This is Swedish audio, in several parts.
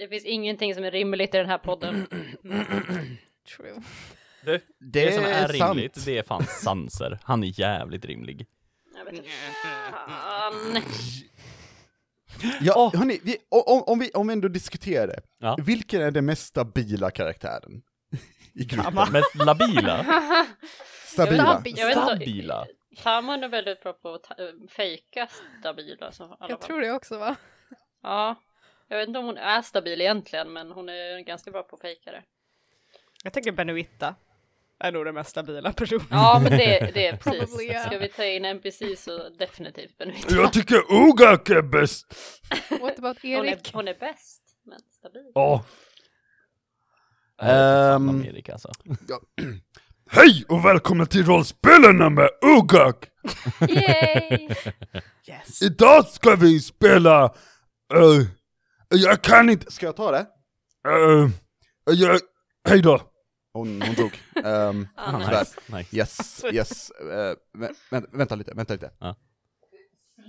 Det finns ingenting som är rimligt i den här podden. True. Du, Det, det, som är, sant. rimligt, det är fan Sanser. Han är jävligt rimlig. Jag vet inte. Fan. Ja, hörni, vi, om, om, vi, om vi ändå diskuterar det. Ja. Vilken är den mest stabila karaktären? I gruppen? Men labila, Stabila. Stabil. Jag vet stabila. Tamon är väldigt bra på att äh, fejka stabila. Alla Jag tror det också va? Ja. Jag vet inte om hon är stabil egentligen, men hon är ganska bra på att fejka det. Jag tänker Benuitta är nog den mest stabila personen. Ja, men det, det är precis. Probably, yeah. Ska vi ta in NPC så definitivt Benita. Jag tycker Ugak är bäst. What about Hon är, Erik? hon är bäst, men stabil. Ja. Ehm, Amerika alltså. Hej och välkomna till rollspelarna med Ugak! Yay! Yes. Idag ska vi spela... eh, jag kan inte... Ska jag ta det? Uh, jag, hej då. Hon, hon drog. Um, Ah. Nice, nice. Yes, yes. Uh, vä vä vänta lite, vänta lite. Ja.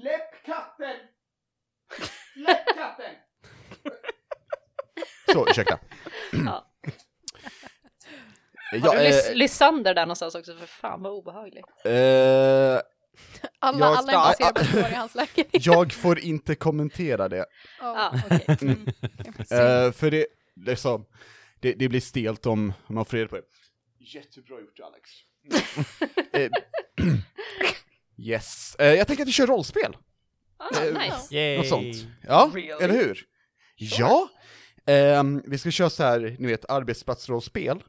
Släpp katten! Släpp katten! Så, ursäkta. Ja. Ja, Har du eh, Lysander där någonstans också? För fan vad obehagligt. eh, Alla, jag- alla på står i hans lägenhet. jag får inte kommentera det. Ja, Ja. okej. Mm. Eh, för det, liksom, det, det blir stelt om man får reda på det. Jättebra gjort Alex. Eh, yes, Eh, jag tänker att vi kör rollspel. Ah, nice. Yay. Något sånt. Ja, Really? eller hur? Ja, ehm, vi ska köra så här, ni vet, arbetsplatsrollspel.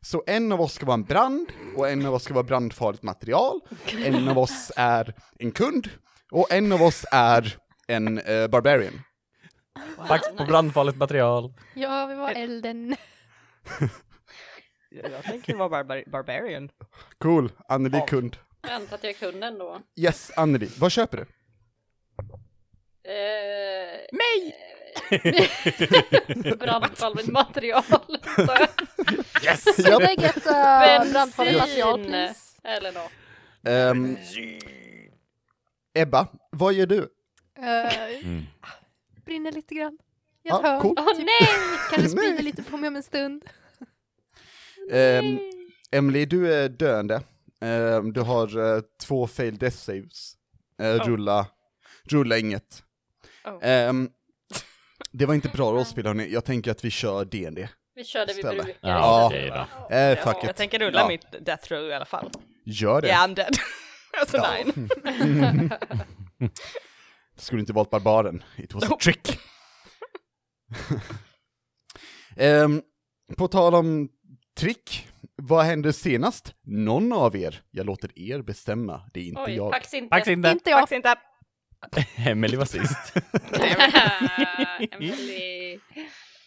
Så en av oss ska vara en brand, och en av oss ska vara brandfarligt material, en av oss är en kund, och en av oss är en eh, barbarian. Tack på brandfarligt material. Ja, vi var elden. Jag, jag tänker vara barbar barbarian. Cool, Anneli kund. Vänta till jag kunde ändå. Yes, Anneli, vad köper du? Eh, Mig! Brandfarligt material. Yes! Jag lägger ett uh, brandfarligt material, please. Eller något. Ehm, Ebba, vad gör du? Uh, Mm. brinner lite grann. I ett Ja, hörn. cool. Åh nej! Kanske sprider lite på mig om en stund. Um, Emily, du är döende. Ehm, du har eh, två fail death saves. Eh, Oh. Rulla, rulla inget. Oh. Ehm, det var inte bra rollspel hörni, jag tänker att vi kör D&D. Vi kör det vi Ställe. brukar. Ja, Ja. okej då. Eh, fuck Jag it. tänker rulla Ja. mitt death row i alla fall. Gör det. Yeah, I'm dead. alltså Ja. nine. Det skulle inte valt barbaren, it was a trick. Ehm, på tal om trick, vad hände senast? Någon av er, jag låter er bestämma, det är inte Oj, jag. pax inte. Så inte. Inte jag. Faktiskt inte. Emily var sist. Emily.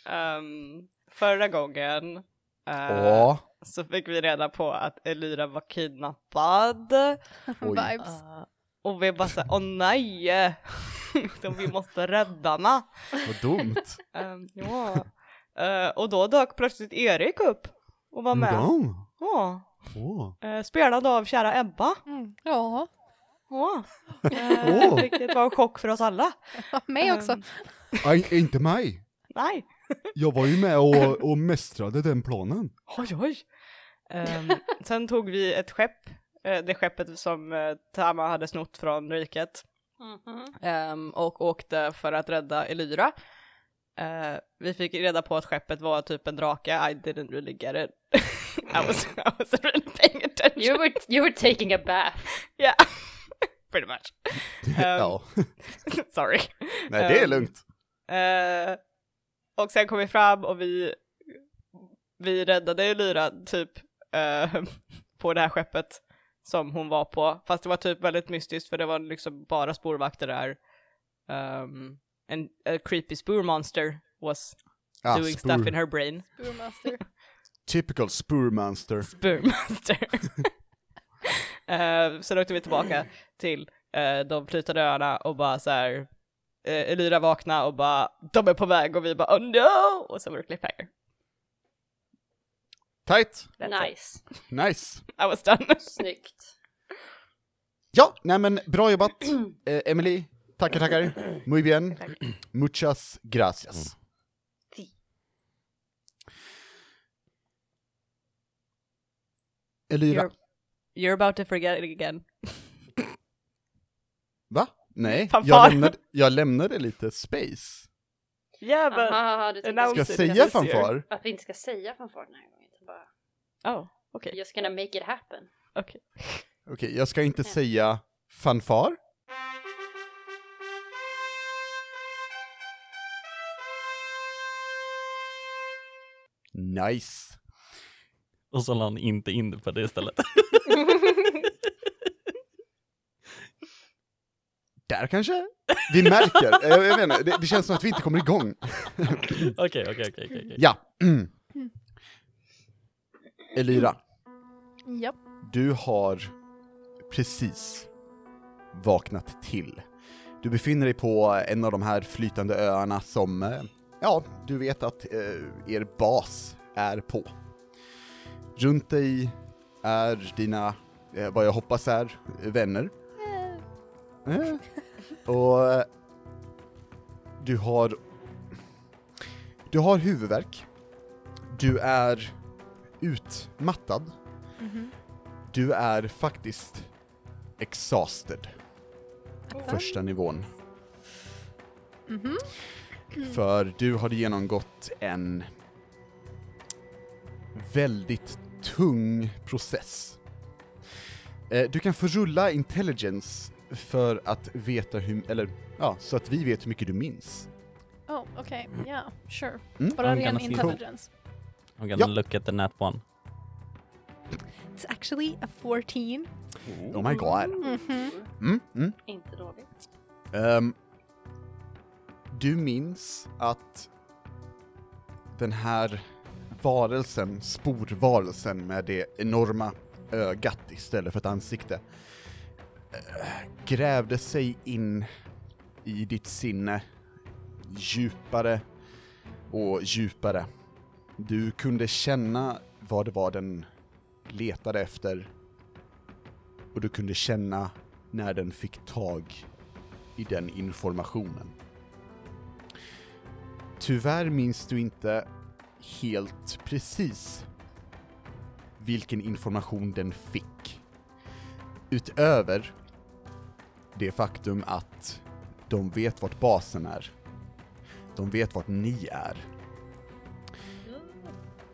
Um, förra gången Åh, så fick vi reda på att Elira var kidnappad. Vibes. Eh, och vi bara såhär, åh nej! Så vi måste rädda henne. vad dumt. Um, ja. Eh, och då dök plötsligt Erik upp och var med. Ja. Åh. Eh, spelad av kära Ebba. Mm. Ja, Ja. Eh, Åh. Vilket var en chock för oss alla. mig också. Ehm, Nej, inte mig. nej. Jag var ju med och, och mästrade den planen. Oj, oj. Ehm, sen tog vi ett skepp, eh, det skeppet som uh, Tama hade snott från riket, Mhm. ehm, och åkte för att rädda Elyra. Eh, vi fick reda på att skeppet var typ en drake, I didn't really get it. I, was, I wasn't really paying attention. You were, you were taking a bath. Yeah, pretty much. Ehm, ja. Sorry. Nej, det är ehm, lugnt. Eh, och sen kom vi fram och vi, vi räddade Elyra typ eh, på det här skeppet som hon var på. Fast det var typ väldigt mystiskt för det var liksom bara spårvakter där. Um, en a creepy spoor monster was Ja, doing spur. stuff in her brain. Brewmaster. Typical spurmonster. Spoor monster. Eh, uh, sen åkte vi tillbaka till uh, de flytande öarna och bara så här, eh, uh, Elira vakna och bara de är på väg och vi bara oh no! Och så var det cliffhanger. Tight! Nice. Nice. I was done. Snyggt. Ja, nej men bra jobbat. Eh, Emily, tackar tackar. Muy bien. Tack. Muchas gracias. Mm. Elira. You're you're about to forget it again. Va? Nej, jag lämnade, jag lämnade lite space. Yeah, but... Aha, du Ska jag säga fanfar? att vi inte ska säga fanfar den här gången. Bara, Oh, okej. just gonna make it happen. okej. Okej, jag ska inte säga fanfar. Nice. Och så la han inte in det på det istället. Där kanske? Vi märker, jag, jag vet inte, det, det känns som att vi inte kommer igång. Okej, okej, okej, okej. okej. Ja. Mm. Elira, Japp. du har precis vaknat till. Du befinner dig på en av de här flytande öarna som, eh, ja, du vet att eh, er bas är på. Runt dig är dina, eh, vad jag hoppas är, vänner. Eh. Och eh, du har, du har huvudvärk. Du är utmattad. Mhm. Du är faktiskt exhausted. Första nivån. Mhm. För du har genomgått en väldigt tung process. Eh, Du kan få rulla intelligence för att veta hur, eller ja, så att vi vet hur mycket du minns. Oh, okej. Ja, sure. Mm. Bara I'm ren intelligence. I'm gonna Ja. look at the nat one. It's actually a 14. Oh my god. Mhm. Mm, mm. Inte dåligt. Ehm, du minns att den här varelsen, sporvarelsen med det enorma ögat istället för ett ansikte, eh, grävde sig in i ditt sinne djupare och djupare. Du kunde känna vad det var den letade efter och du kunde känna när den fick tag i den informationen. Tyvärr minns du inte helt precis vilken information den fick. Utöver det faktum att de vet vart basen är. De vet vart ni är.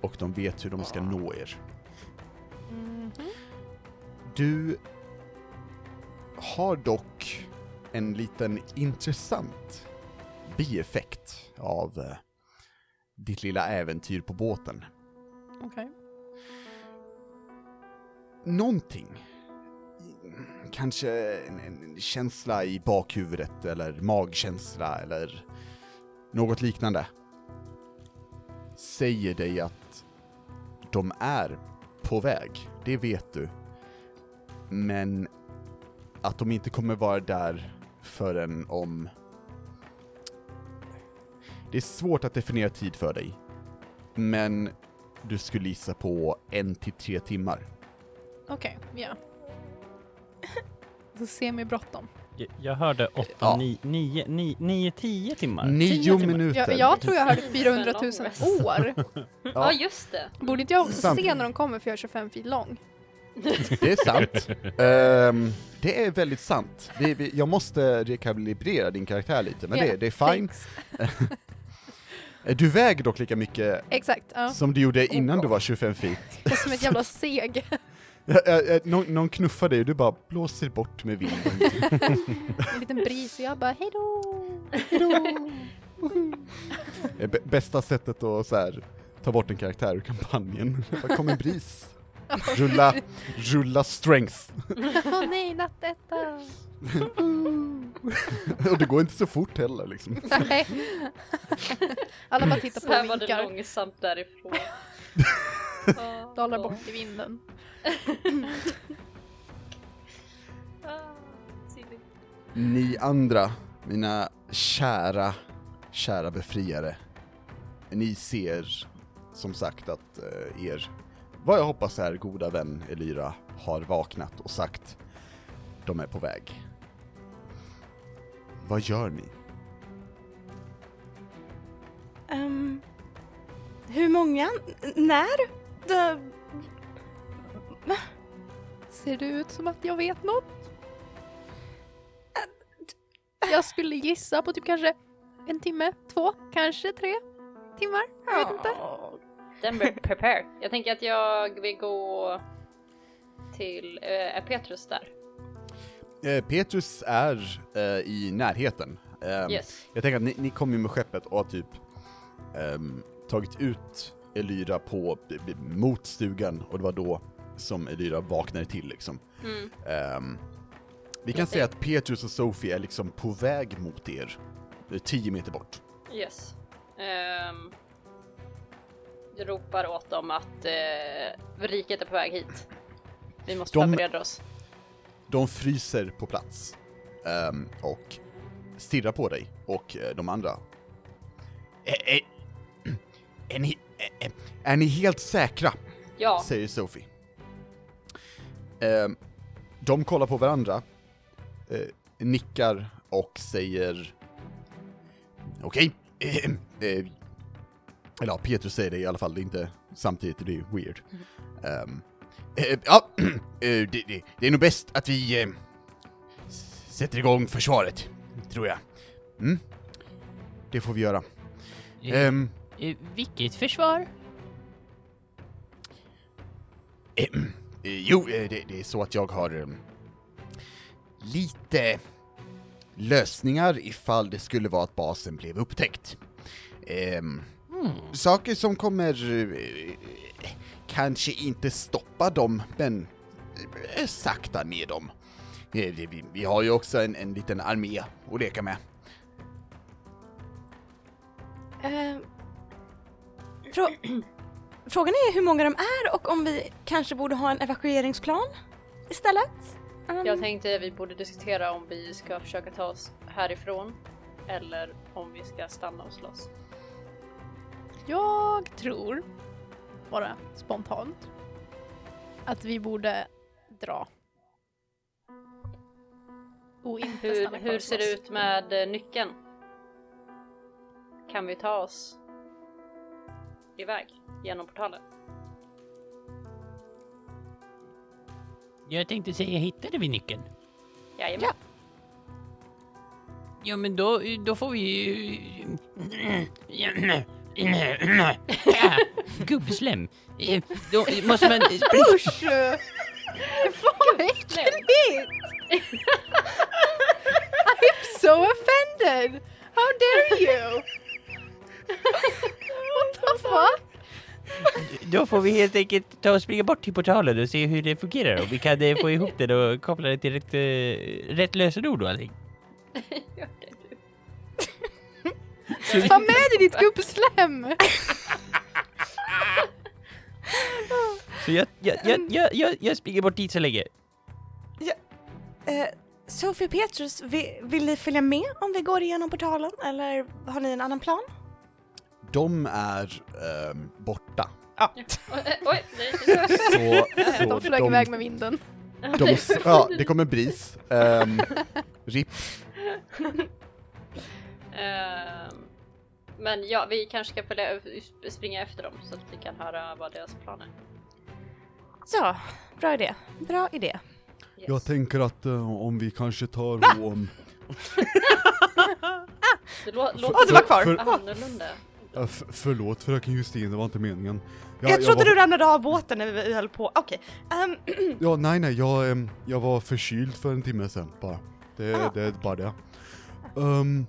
Och de vet hur de ska nå er. Du har dock en liten intressant bieffekt av eh, ditt lilla äventyr på båten. Okej. Någonting, kanske en, en känsla i bakhuvudet eller magkänsla eller något liknande, säger dig att de är på väg, det vet du. Men att de inte kommer vara där förrän om... Det är svårt att definiera tid för dig. Men du skulle gissa på en till tre timmar. Okej, ja. Så semi-bråttom. Jag, jag hörde 8, Ja. 9, 9, 9, 9, 10 timmar. Nio timmar. minuter! Jag, jag tror jag hörde 400 000 år. Ja, just det. Borde inte jag också Sant. se när de kommer för jag är 25 feet lång? Det är sant. Ehm, det är väldigt sant. Vi, jag måste rekalibrera din karaktär lite, men Ja, det, det är fine. thanks. Du väger dock lika mycket Exakt, ja. som du gjorde innan du var 25 feet. Jag är som ett jävla seg. Någon, någon knuffar dig och du bara blåser bort med vinden. En liten bris och jag bara hejdå. Det är b- bästa sättet att så här, ta bort en karaktär ur kampanjen. Det kom en bris. Rulla, rulla strength. Åh nej, nattetta. och det går inte så fort heller liksom. Nej. Alla bara tittar Så på och var det vinkar. långsamt därifrån. Dalar bort i vinden. Ah. Ni andra, mina kära, kära befriare. Ni ser som sagt att eh, er, vad jag hoppas är goda vän Elyra har vaknat och sagt de är på väg. Vad gör ni? Ehm, hur många? N- När? Va? Ser det ut som att jag vet något? Jag skulle gissa på typ kanske en timme, två, kanske tre timmar. Jag vet inte. Den prepare. Jag tänker att jag vill gå till, eh, är Petrus där? Eh, Petrus är eh, i närheten. Ehm, Yes. Jag tänker att ni, ni kom ju med skeppet och har typ ehm, tagit ut Elyra på, mot stugan och det var då som Elyra vaknade till liksom. Mm. Ehm, vi kan säga att Petrus och Sophie är liksom på väg mot er, 10 meter bort. Yes. Um, ropar åt dem att eh, riket är på väg hit. Vi måste De- förbereda oss. De fryser på plats ehm, och stirrar på dig och eh, de andra. Är, är, är, ni, är, är ni helt säkra? Ja, säger Sophie. Ehm, de kollar på varandra, eh, nickar och säger okej. ehm, eh, eller ja, Petrus säger det i alla fall, det är inte samtidigt, det är weird. Ehm, eh, ja, eh, det, det, det är nog bäst att vi s- sätter igång försvaret, tror jag. Mm? Det får vi göra. Ehm, Eh, vilket försvar? Eh, jo, det, det är så att jag har eh, lite lösningar ifall det skulle vara att basen blev upptäckt. Ehm, Saker som kommer eh, kanske inte stoppa dem, men eh, sakta ner dem. Eh, vi, vi har ju också en, en liten armé att leka med. Frå- Frågan är hur många de är och om vi kanske borde ha en evakueringsplan istället? Um, jag tänkte vi borde diskutera om vi ska försöka ta oss härifrån eller om vi ska stanna och slåss. Jag tror, bara spontant, att vi borde dra. Och inte Hur, stanna kvar hur ser det ut med eh, nyckeln? Kan vi ta oss iväg genom portalen? Jag tänkte säga, hittade vi nyckeln? Jajamän. Ja. Ja, men då, då får vi ju... Gubbslem. Eh, Då måste man... Usch! Vad äckligt! I'm so offended! How dare you! What the fuck? Då får vi helt enkelt ta och springa bort till portalen och se hur det fungerar. Och vi kan eh, få ihop det och koppla det till rätt, eh, rätt lösenord och allting. Gör det du. Ta med dig ditt gubbslem! Så jag, jag, jag, jag, jag, jag springer bort dit så länge. Eh, Sofie Petrus, vill, vill ni följa med om vi går igenom portalen eller har ni en annan plan? De är ehm, borta. Ja. Oj, eh, nej. Så, så De flög iväg med vinden. De, ja, det kommer bris. Um, RIP. Ehm, men ja, vi kanske ska följa, springa efter dem så att vi kan höra vad deras plan är. Så, bra idé. Bra idé. Yes. Jag tänker att eh, om vi kanske tar och... um, det låter du var kvar. för- annorlunda. f- förlåt fröken Justin, det var inte meningen. Jag, trodde var, du ramlade av båten när vi höll på. Okej. ehm, Ja, nej nej, jag, em, jag var förkyld för en timme sedan bara. Det, Ah. det är bara det. Um,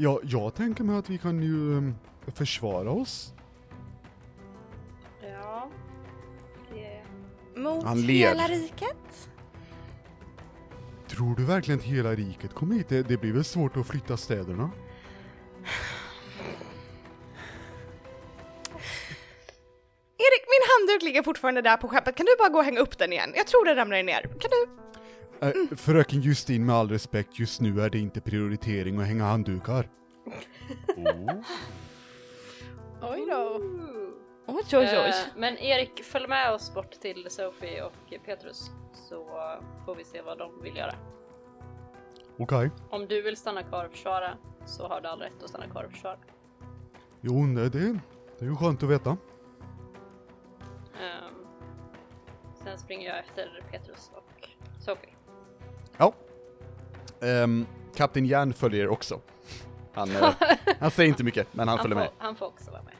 ja, jag tänker mig att vi kan ju em, försvara oss. Ja. Det... mot Han ler. hela riket? Tror du verkligen att hela riket kommer hit? Det, det blir väl svårt att flytta städerna? Erik, min handduk ligger fortfarande där på skeppet. Kan du bara gå och hänga upp den igen? Jag tror den ramlar ner. Kan du? Äh, fröken Justin, med all respekt, just nu är det inte prioritering att hänga handdukar. Oj då. Oj, oj, Eh, men Erik, följ med oss bort till Sophie och Petrus så får vi se vad de vill göra. Okej. Om du vill stanna kvar och försvara så har du all rätt att stanna kvar och försvara. Jo, det, det, det är ju skönt att veta. Ehm, sen springer jag efter Petrus och Sophie. Ja. Ehm, Kapten Järn följer också. Han, eh, han säger inte mycket, men han, Han följer får, med. han får också vara med.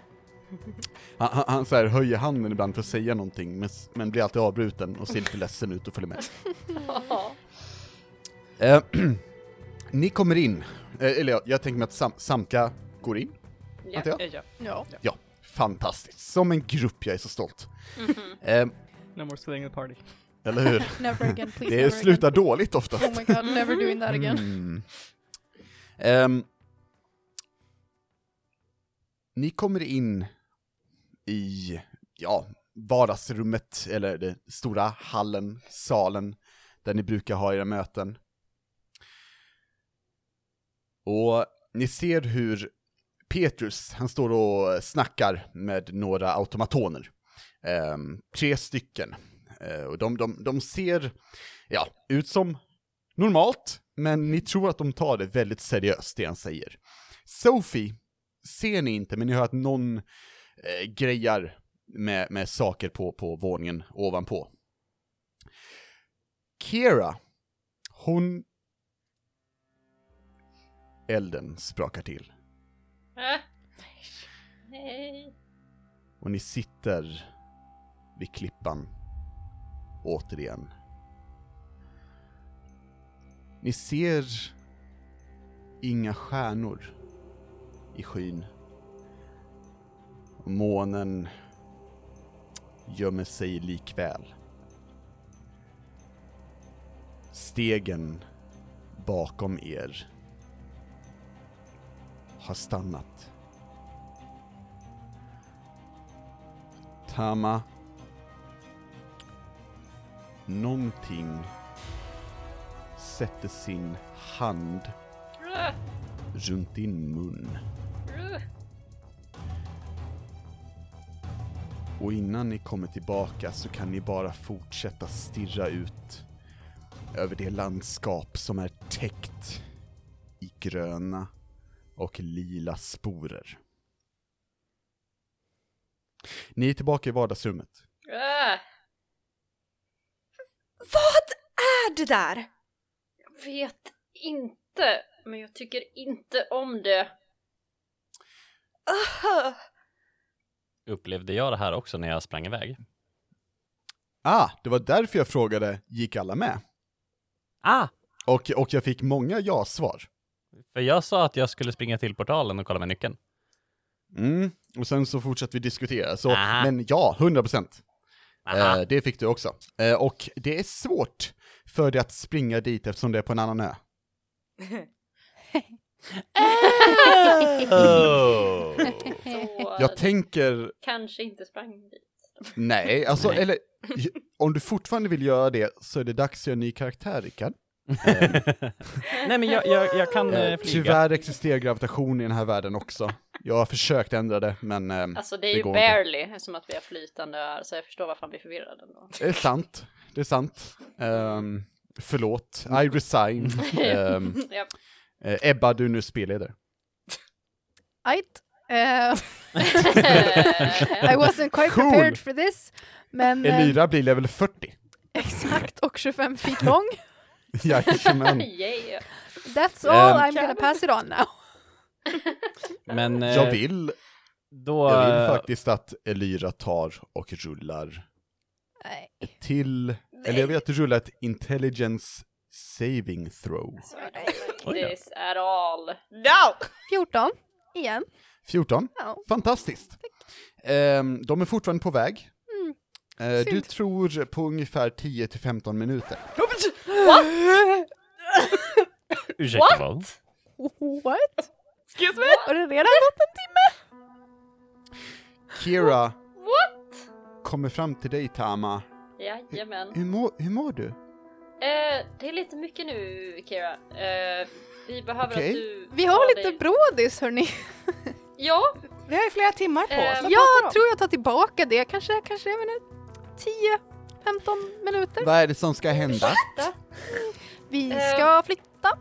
Han, han, han så här, höjer handen ibland för att säga någonting, men, men blir alltid avbruten och ser lite ledsen ut och följer med. Eh, ni kommer in, eh, eller jag, jag tänker mig att sam, samtliga går in, Ja. antar jag? Ja. Ja. Ja, fantastiskt. Som en grupp, jag är så stolt. Mhm. Eh, No more splitting the party. Eller hur? Never again, please. Det never slutar dåligt oftast. Oh my god, never doing that again. Mm. Ehm, ni kommer in i, ja, vardagsrummet, eller den stora hallen, salen, där ni brukar ha era möten. Och ni ser hur Petrus, han står och snackar med några automatoner. Ehm, tre stycken. Eh, och de, de, de ser, ja, ut som normalt, men ni tror att de tar det väldigt seriöst, det han säger. Sophie ser ni inte, men ni hör att någon eh, grejar med, med saker på, på våningen ovanpå. Kira, hon... Elden sprakar till. Äh. Nej. Och ni sitter vid klippan återigen. Ni ser inga stjärnor i skyn. Månen gömmer sig likväl. Stegen bakom er har stannat. Tama. Någonting sätter sin hand uh. runt din mun. Och innan ni kommer tillbaka så kan ni bara fortsätta stirra ut över det landskap som är täckt i gröna och lila sporer. Ni är tillbaka i vardagsrummet. Äh. Vad är det där? Jag vet inte, men jag tycker inte om det. Uh, Upplevde jag det här också när jag sprang iväg? Ah, det var därför jag frågade, gick alla med? Ah! Och, och jag fick många ja-svar. För jag sa att jag skulle springa till portalen och kolla med nyckeln. Mm, och sen så fortsatte vi diskutera, så, Aha. men ja, 100 procent. Aha. Eh, det fick du också. Eh, och det är svårt för dig att springa dit eftersom det är på en annan ö. Oh. Jag tänker, kanske inte sprang dit. nej, alltså, Nej. eller om du fortfarande vill göra det så är det dags att göra en ny karaktär, Rickard. Nej men jag, jag, jag kan Eh, eh, flyga. tyvärr existerar gravitation i den här världen också. Jag har försökt ändra det, men eh, Alltså det är Det ju går inte. barely, som att vi har flytande öar, så jag förstår varför han blir förvirrad ändå. det är sant. Det är sant. Um, förlåt, I resign. Ehm, Japp. eh, Ebba, du är nu spelledare. Ajt. Eh, I wasn't quite Cool. prepared for this. Men eh, Elira blir level 40. exakt och 25 feet lång. Jajamän. yeah. That's all Ehm. I'm gonna pass it on now. Men eh, Jag vill, då... jag vill faktiskt att Elira tar och rullar Nej. till, eller jag vill att du rullar ett intelligence saving throw. This at all. No! 14. Igen. 14, Ja. fantastiskt. Ehm, de är fortfarande på väg. Mm. Eh, du tror på ungefär 10-15 minuter. Ursäkta vad? What? Excuse me? Har det redan gått en timme? Kira What? kommer fram till dig Tama. Jajamän. Hur, mår, hur mår du? Eh, det är lite mycket nu, Kira. Eh, vi behöver Okej. att du... Vi tar har dig- lite brådis hörni. Ja, Vi har ju flera timmar på oss. Eh, Vad pratar Jag du om? tror jag tar tillbaka det. Kanske, kanske, jag inte, 10-15 minuter. Vad är det som ska hända? Vi Eh. ska flytta.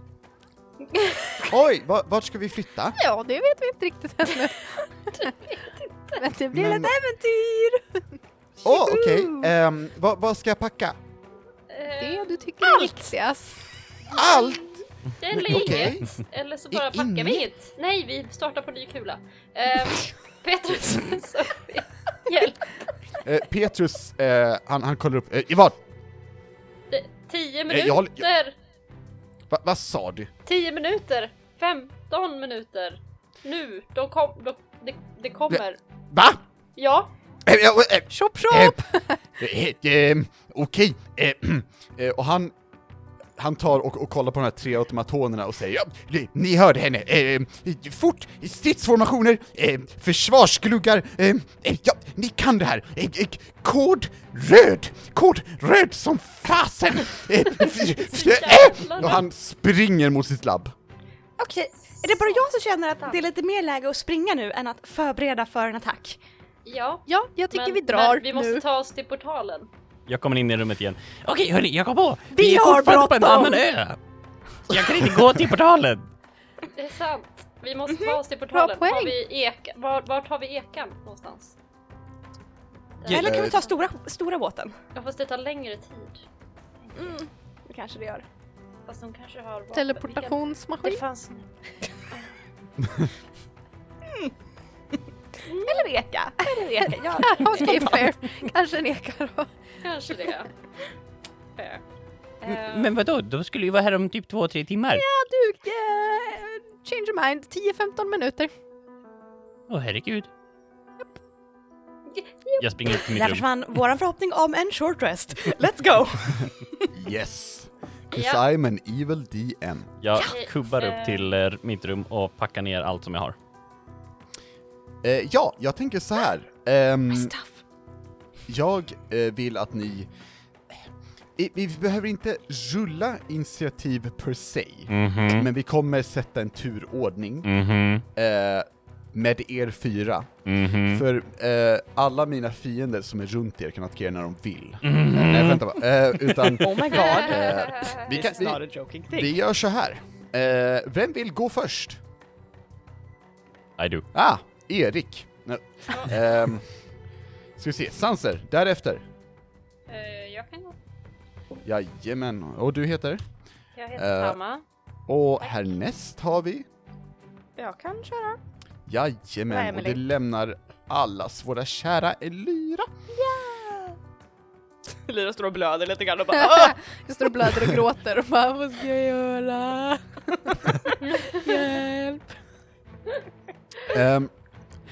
Oj, va- vart ska vi flytta? Ja, det vet vi inte riktigt ännu. Men det blir Men- ett äventyr! Åh, okej. Ehm, vad, vad ska jag packa? eh, det du tycker är Allt. viktigast? Allt! Eller Men okej. inget. Eller så bara I- packar vi inget? inget. Nej, vi startar på ny kula. Uh, Petrus, Sofie, hjälp. Eh, Petrus, eh, han, han kollar upp, eh, vad? Det- Tio Eh, jag håller- minuter! Va, vad sa du? Tio minuter! 15 minuter! Nu! De kom, de, det, det kommer. Va? Ja, Eh, eh, Chop chop! Eh, Okej, och han, han tar och, och kollar på de här tre automatonerna och säger ja, ni- ni hörde henne, eh, fort, stridsformationer, eh, försvarsgluggar, eh, eh, ja, ni kan det här, eh, eh, kod röd, kod röd som fasen! Eh, f- eh, och han springer mot sitt labb. Okej, är det bara jag som känner att det är lite mer läge att springa nu än att förbereda för en attack? ja. Ja, jag tycker men, vi drar men vi måste nu. ta oss till portalen. Jag kommer in i rummet igen. Okej hörni, jag kom på! Vi är har fortfarande på en annan ö! Jag kan inte gå till portalen! Det är sant. Vi måste ta oss till portalen. Har vi ek, var, var tar vi ekan någonstans? Där. Eller kan vi ta stora, stora båten? Ja, fast det tar längre tid. Mm, det kanske det gör. Fast de kanske har vapen. Teleportationsmaskin. Det fanns... Eller eka. Eller eka. Ja. Okej, fair. Kanske en eka då. Kanske det. Fair. Eh, Men vadå, de skulle ju vara här om typ två, tre timmar. Ja, du, eh, change your mind. 10-15 minuter. Åh herregud. Jag springer upp till mitt Där rum. försvann våran förhoppning om en short rest. Let's go! Yes! 'Cause Ja. I'm an evil DM. Jag Ja. kubbar upp till eh, mitt rum och packar ner allt som jag har. Eh, ja, jag tänker så här. ehm. Jag eh, vill att ni... eh, Vi behöver inte rulla initiativ per se, Mhm. men vi kommer sätta en turordning Mhm. eh, med er fyra. Mhm. För eh, alla mina fiender som är runt er kan attackera när de vill. Mhm. Nej, vänta bara. Eh, utan Oh my god. eh, vi, kan, vi, vi gör så här. Eh, vem vill gå först? I do. Ah, Erik. Nej. Ehm, ska vi se, Sanser, därefter. eh, jag kan gå. Jajamän, och du heter? Jag heter Eh, Tamma. Och härnäst har vi? Jag kan köra. Jajamän, och Emily. det lämnar allas våra kära Elyra. Lyra står och blöder lite grann och bara "Ah!" Jag står och blöder och gråter och bara, vad ska jag göra? Hjälp. Ehm,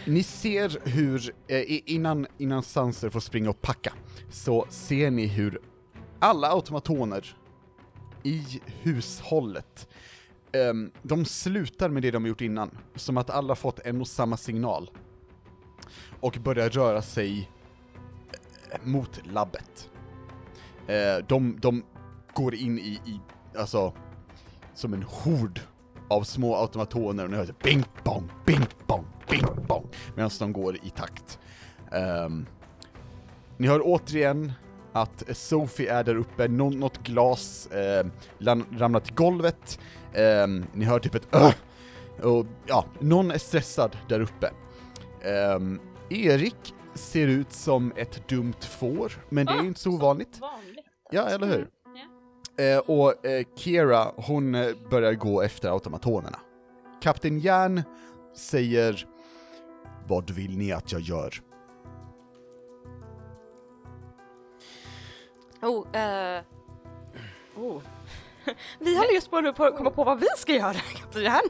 ni ser hur, eh, innan, innan Sanser får springa och packa, så ser ni hur alla automatoner i hushållet, ehm, de slutar med det de har gjort innan, som att alla fått en och samma signal. Och börjar röra sig eh, mot labbet. Eh, de, de går in i, i, alltså, som en hord av små automatoner och ni hör så bing bong, bing bong, bing bong, medan de går i takt. Ehm, ni hör återigen att Sophie är där uppe, Nå något glas eh, ramlar till golvet, Ehm, ni hör typ ett öh! och ja, någon är stressad där uppe. Ehm, Erik ser ut som ett dumt får, men det är Ah, inte så ovanligt. Vanligt. Ja, eller hur? Eh, och eh, Kira, hon eh, börjar gå efter automatonerna. Kapten Järn säger Vad vill ni att jag gör? Oh, eh... Oh. Vi håller just på att komma på vad vi ska göra, kapten Järn.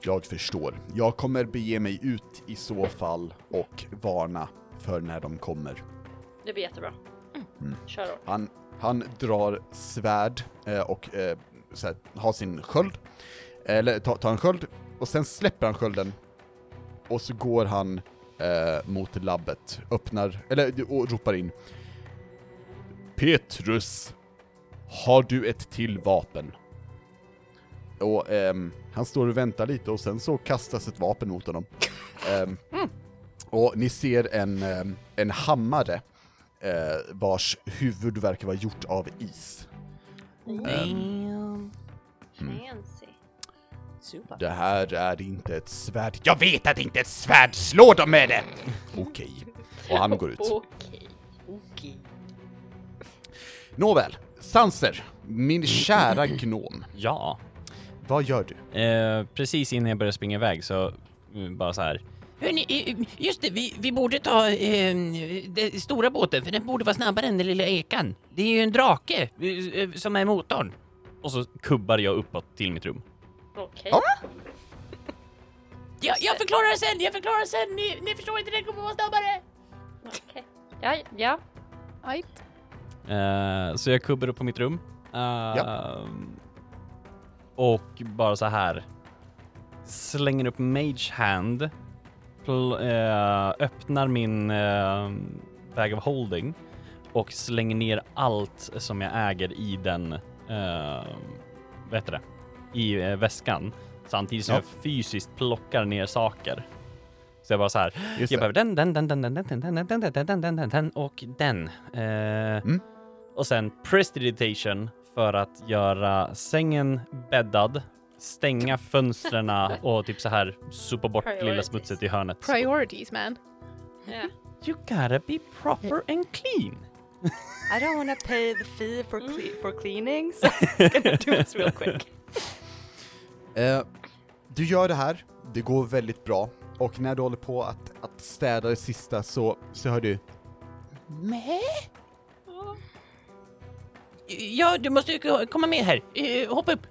Jag förstår. Jag kommer bege mig ut i så fall och varna för när de kommer. Det blir jättebra. Mm. Kör då. Han, han drar svärd eh, och eh, så här, har sin sköld, eller tar tar en sköld, och sen släpper han skölden, och så går han eh, mot labbet, öppnar, eller och ropar in Petrus, har du ett till vapen? Och eh, han står och väntar lite och sen så kastas ett vapen mot honom. Eh, och ni ser en, ehm, en hammare eh, vars huvud verkar vara gjort av is. Damn. Fancy. Super. Det här är inte ett svärd. Jag vet att det inte är ett svärd! Slå dem med det! Okej. Och han går ut. Okej. Okej. Nåväl, Sanser, min kära gnom. Ja, Vad gör du? eh, precis innan jag börjar springa iväg så mm, bara så här. Hörni, just det, vi, vi borde ta eh, den stora båten för den borde vara snabbare än den lilla ekan. Det är ju en drake eh, som är motorn. Och så kubbar jag uppåt till mitt rum. Okej. Ja. Ja, jag förklarar det sen, jag förklarar det sen. Ni, ni förstår inte, den kommer vara snabbare. okej. Ja, ja. Ajt. Eh, så jag kubbar upp på mitt rum. Eh, Och bara så här slänger upp Mage Hand, öppnar min uh, Bag of Holding och slänger ner allt som jag äger i den, uh, vad heter det, i eh, väskan. Samtidigt som Ja. jag fysiskt plockar ner saker. Så jag bara så här, Just jag det. behöver den, den, den, den, den, den, den, den, den, den, den, den, den, och den. Eh, Och sen prestidigitation för att göra sängen bäddad, stänga fönstren och typ så här sopa bort lilla Priorities. smutset i hörnet. Priorities man. ja. You gotta be proper and clean. I don't wanna pay the fee for, cle- for cleaning, so I'm gonna do this real quick. Eh, du gör det här, det går väldigt bra, och när du håller på att, att städa det sista så, så hör du Ja, du måste ko- komma med här. Eh, hoppa upp.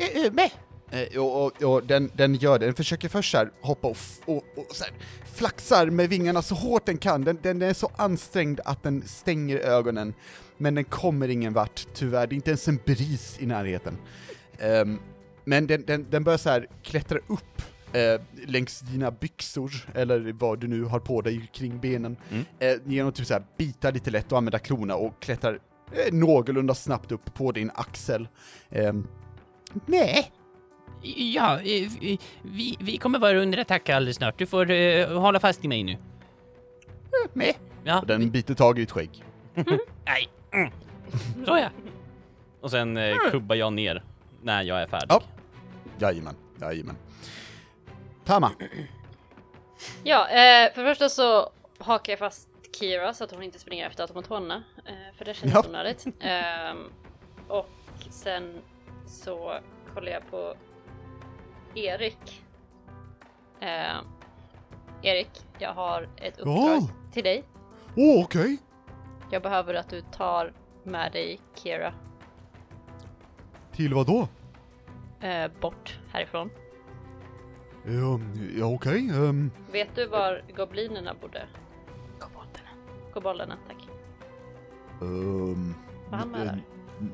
Eh, eh, med. Eh, och, och, och den, den gör det, den försöker först så här hoppa och, och, och så här, flaxar med vingarna så hårt den kan, den, den är så ansträngd att den stänger ögonen, men den kommer ingen vart, tyvärr, det är inte ens en bris i närheten. Ehm, men den, den, den börjar så här klättra upp eh, längs dina byxor, eller vad du nu har på dig kring benen, Mm. eh, genom att typ så här bita lite lätt och använda klorna och klättrar eh, någorlunda snabbt upp på din axel. Ehm, Nej, Ja, eh, vi, vi kommer vara under attack alldeles snart. Du får eh, hålla fast i mig nu. med. Ja, Och den biter tag i ditt skägg. nej. Mm. Så ja. Och sen eh, kubbar jag ner när jag är färdig. Ja. Jajamän, jajamän. Tama, Ja, eh, för det första så hakar jag fast Kira så att hon inte springer efter automatonerna. Eh, för det känns Ja. onödigt. Ehm, och sen så kollar jag på Erik. Ehm, Erik, jag har ett uppdrag Ja. till dig. Åh, okej. Jag behöver att du tar med dig Kira Till vad då? eh, bort härifrån. Ja, ja okej. ehm, Vet du var goblinerna bodde? Kobolderna, tack. ehm, Var han med eh, där?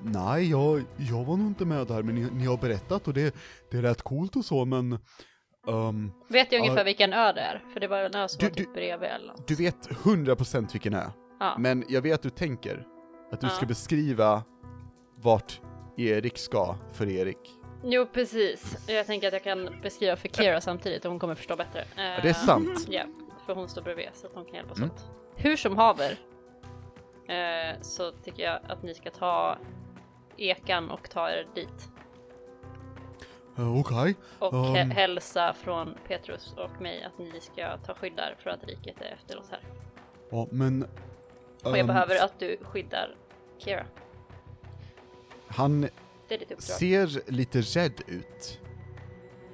Nej, jag, jag var nog inte med där, men ni, ni har berättat och det, det lät coolt och så, men... ehm, Vet jag ungefär Ja. vilken ö det är? För det var en ö som Du- var typ bredvid eller något. du vet 100% vilken ö, Ja. men jag vet att du tänker att du Ja. ska beskriva vart Erik ska för Erik. Jo, precis. Jag tänker att jag kan beskriva för Kira samtidigt och hon kommer förstå bättre. Ja, det är sant. Ja, för hon står bredvid så att hon kan hjälpas Mm. åt. Hur som haver eh, så tycker jag att ni ska ta ekan och ta er dit. eh, okej. Och Um. hä- hälsa från Petrus och mig att ni ska ta skydd där för att riket är efter oss här. Ja, men... Och jag ehm, behöver att du skyddar Kira. Han ser lite rädd ut,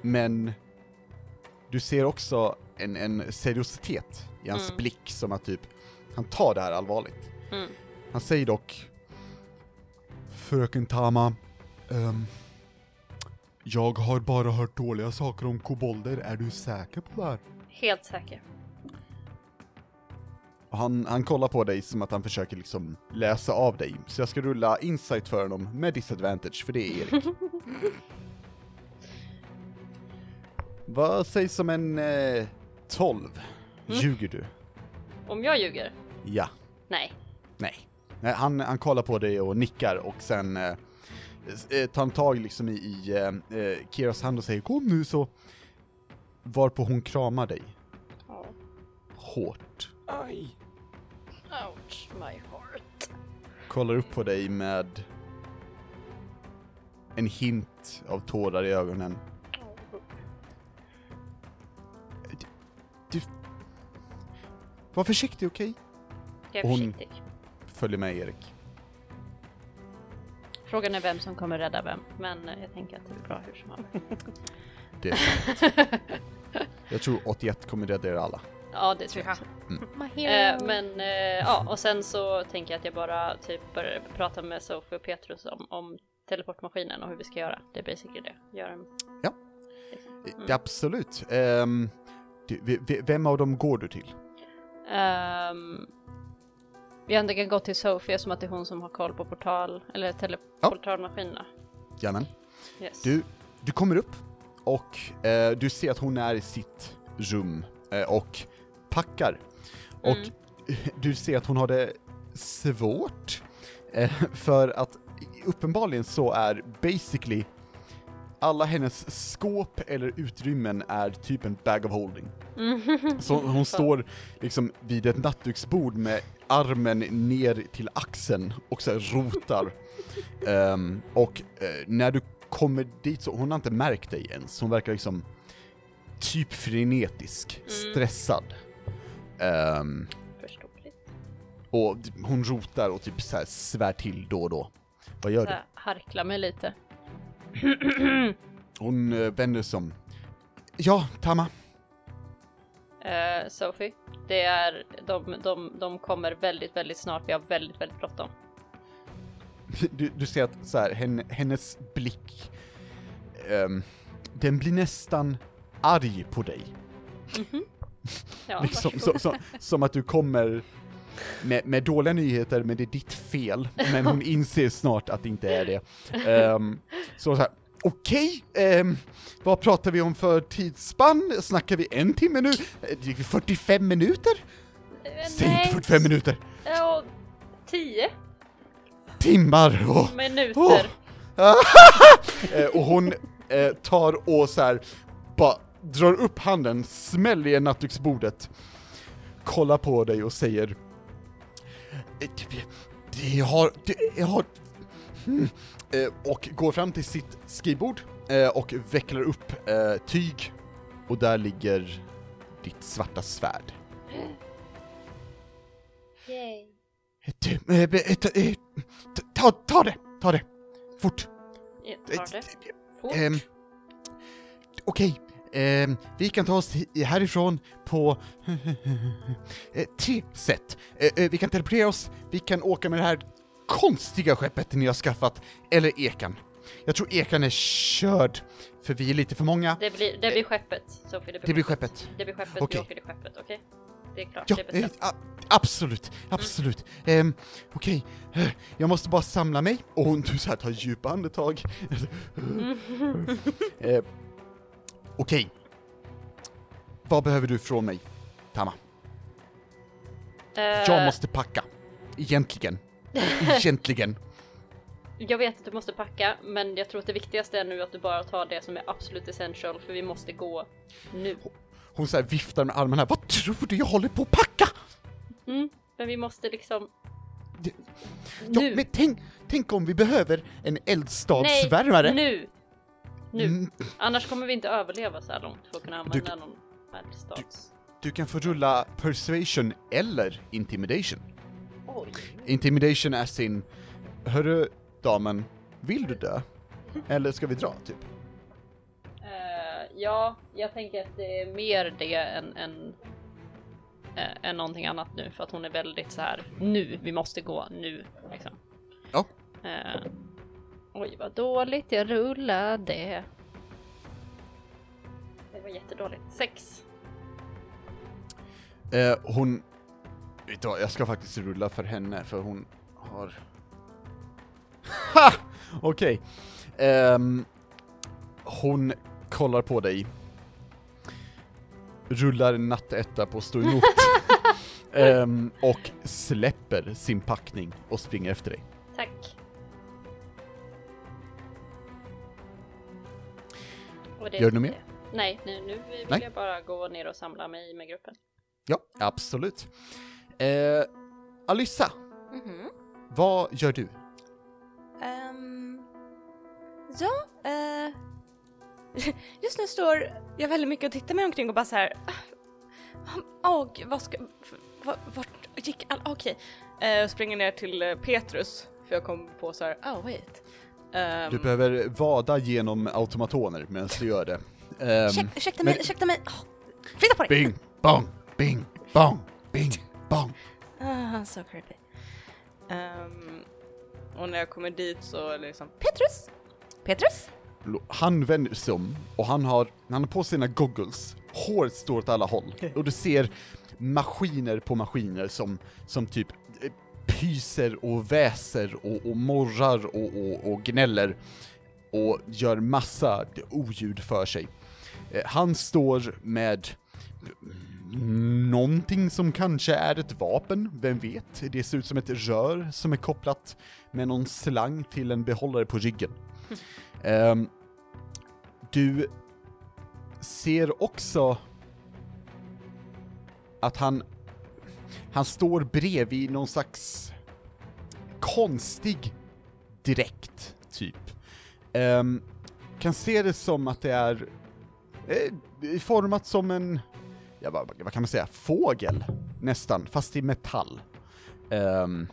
men du ser också en, en seriositet i hans Mm. blick som att typ, han tar det här allvarligt. Mm. Han säger dock, Fröken Tama, ehm, jag har bara hört dåliga saker om kobolder. Är du säker på det här? Helt säker. han, han kollar på dig som att han försöker liksom läsa av dig, så jag ska rulla insight för honom med disadvantage, för det är Erik. Vad sägs som en eh, 12? Ljuger du? Om jag ljuger? Ja. Nej. Nej. Nej han, han kollar på dig och nickar och sen eh, eh, tar han tag liksom i, i eh, eh, Kiras hand och säger kom nu så varpå hon kramar dig Ja. hårt. Aj. Ouch, my heart. Kollar upp på dig med en hint av tårar i ögonen. Du, du var försiktig, okej? Jag är Hon- försiktig. Följer med Erik. Frågan är vem som kommer rädda vem, men eh, jag tänker att det är bra hur som helst. Det är sant. Jag tror 81 kommer rädda er alla. Ja, det tror jag. My Eh, men eh, ja, och sen så tänker jag att jag bara typ börjar prata med Sofie och Petrus om, om teleportmaskinen och hur vi ska göra. Det är basically det. Gör en... Ja. Liksom. Eh, Absolut. Du, v- vem av dem går du till? Um, vi kan gå till Sofie som att det är hon som har koll på portal, eller teleportalmaskinerna. Jajamän. Yes. Du, du kommer upp och eh, du ser att hon är i sitt rum eh, och packar. Och Mm. du ser att hon har det svårt, eh, för att uppenbarligen så är basically alla hennes skåp eller utrymmen är typ en bag of holding. Så hon står liksom vid ett nattduksbord med armen ner till axeln och så rotar. Ehm, och eh, när du kommer dit så, hon har inte märkt dig ens, hon verkar liksom typ frenetisk, Mm. stressad. Förståeligt. och hon rotar och typ så här svär till då och då. Vad gör Så du? här, harkla mig lite. Hon uh, vänder sig om. Ja, Tama. Eh, Sophie, det är, de, de, de kommer väldigt, väldigt snart. Vi har väldigt, väldigt bråttom. Du, du ser att så här, henne, hennes blick, ehm, den blir nästan arg på dig. Ja, liksom, varsågod. så, så, som att du kommer med, med dåliga nyheter, men det är ditt fel. Men hon inser snart att det inte är det. Ehm, så så här, okej, ehm, vad pratar vi om för tidsspann? Snackar vi en timme nu? Eh, det är 45 minuter? Eh, Säg inte 45 minuter! Ja, tio Timmar! Åh. minuter. Eh, och hon eh, tar och så här bara drar upp handen, smäller i nattduksbordet, kollar på dig och säger "Eh, det- Det har, det jag har... Hmm. Eh, och går fram till sitt skrivbord eh, och vecklar upp eh, tyg och där ligger ditt svarta svärd. Yay. Eh, eh, eh, ta, ta det, ta det, fort. Jag tar det. Fort. Ehm, Okej, ehm, vi kan ta oss härifrån på eh, tre sätt. Eh, eh, vi kan teleportera oss, vi kan åka med det här konstiga skeppet ni har skaffat, eller ekan. Jag tror ekan är körd, för vi är lite för många. Det blir, det blir skeppet, Sofie. Det blir skeppet. Det blir skeppet, Okej. vi åker till skeppet, okej? Det är klart, Ja, det är eh, bestämt. a- absolut, absolut. Ehm, Okej, eh, jag måste bara samla mig, och hon du, så här, tar djupa andetag. eh, Okej. Vad behöver du från mig, Tama? Jag Eh, måste packa. Egentligen. Egentligen. Jag vet att du måste packa, men jag tror att det viktigaste är nu att du bara tar det som är absolut essential, för vi måste gå nu. Hon så viftar med armarna. Vad tror du jag håller på att packa? Mm, men vi måste liksom... Det- Ja, nu! men tänk, tänk om vi behöver en eldstadsvärmare. nu! Nu! Mm, Annars kommer vi inte överleva så här långt för att kunna använda någon eldstads... Du kan få rulla persuasion eller intimidation. Oj! Intimidation är sin, hörru damen, vill du dö? Eller ska vi dra, typ? Eh, ja, jag tänker att det är mer det än, än, eh, än någonting annat nu, för att hon är väldigt så här nu, vi måste gå nu, liksom. Ja. Eh, oj, vad dåligt jag rullade. Det var jättedåligt. Sex. Eh, hon, vet du vad, jag ska faktiskt rulla för henne, för hon har... Ha! Okej. Ehm, hon kollar på dig, rullar nattetta på stå emot, Ehm, och släpper sin packning och springer efter dig. Tack. Det Gör du något är mer? Nej, nu, nu vill Nej. jag bara gå ner och samla mig med gruppen. Ja, absolut. Eh, Alyssa, Mhm. vad gör du? Ehm, ja, eh, just nu står jag väldigt mycket och tittar mig omkring och bara så här. ah, Åh, gud, vad ska, f- va- vart gick all, okej. Eh, springer ner till eh, Petrus, för jag kom på så här, oh wait. Ehm, Du behöver vada genom automatoner medan du gör det. Ehm, Ursäkta, mig, ursäkta mig. Åh, flytta på dig! bing, bong, bing, bong, bing, bong. Ah, so creepy. ehm, och när jag kommer dit så är det liksom Petrus? Petrus? Han vänder sig om och han har, han har på sina goggles, håret står åt alla håll och du ser maskiner på maskiner som, som typ eh, pyser och väser och, och morrar och, och, och gnäller och gör massa oljud för sig. Eh, Han står med någonting som kanske är ett vapen, vem vet? Det ser ut som ett rör som är kopplat med någon slang till en behållare på ryggen. Ehm, du ser också att han, han står bredvid någon slags konstig dräkt, typ. Ehm, kan se det som att det är eh, format som en, ja, vad, vad kan man säga, fågel nästan, fast i metall. Ehm,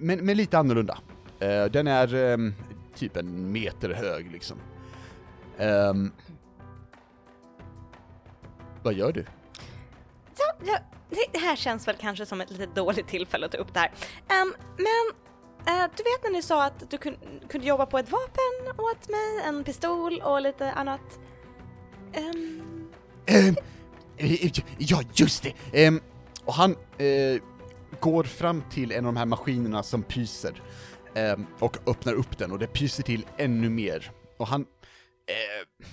men, men lite annorlunda. Eh, den är ehm, typ en meter hög liksom. Vad gör du? Ja, ja, det, det här känns väl kanske som ett lite dåligt tillfälle att ta upp det här. Um, men uh, du vet när ni sa att du kun, kunde jobba på ett vapen åt mig, en pistol och lite annat? Um... Um, ja, just det! Och han uh, går fram till en av de här maskinerna som pyser och öppnar upp den och det pyser till ännu mer. Och han Uh,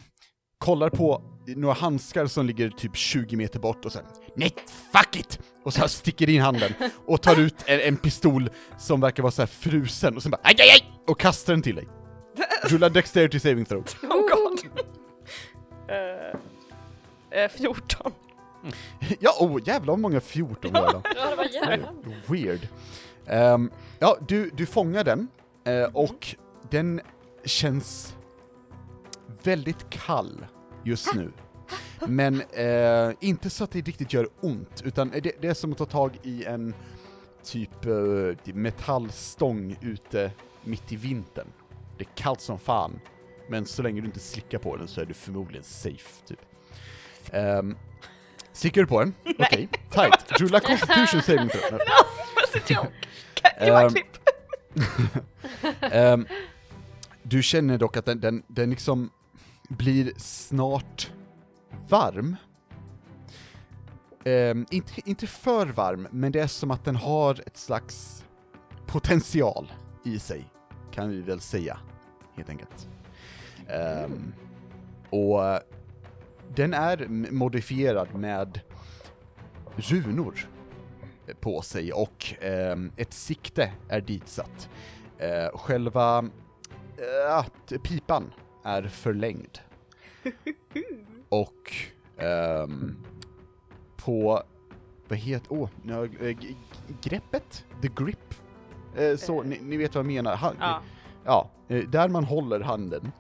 kollar på några handskar som ligger typ 20 meter bort och sen Nej, fuck it! Och så sticker in handen och tar ut en, en pistol som verkar vara så här frusen och sen bara aj, aj, aj! Och kastar den till dig. Rulla dexterity saving throw. Oh god! Eh, eh, 14. Ja, oh jävlar vad många 14 var det då. Ja, det var jävla. Weird. Ehm, ja, du, du fångar den, eh, och den känns väldigt kall just nu. Men eh, inte så att det riktigt gör ont, utan det, det är som att ta tag i en typ eh, metallstång ute mitt i vintern. Det är kallt som fan, men så länge du inte slickar på den så är du förmodligen safe, typ. Um, Sticker du på den? Okej, tight. Rulla constitution saving throw. What's a joke? Kan you? Ehm, du känner dock att den, den, den liksom blir snart varm. Ehm, inte, inte för varm, men det är som att den har ett slags potential i sig, kan vi väl säga, helt enkelt. Ehm, och den är modifierad med runor på sig och ehm, ett sikte är ditsatt. Eh, själva eh, pipan är förlängd. och ehm, på, vad heter, åh, oh, greppet? The grip? Eh, så, ni, ni vet vad jag menar. Han, Ja. Ja, eh, där man håller handen.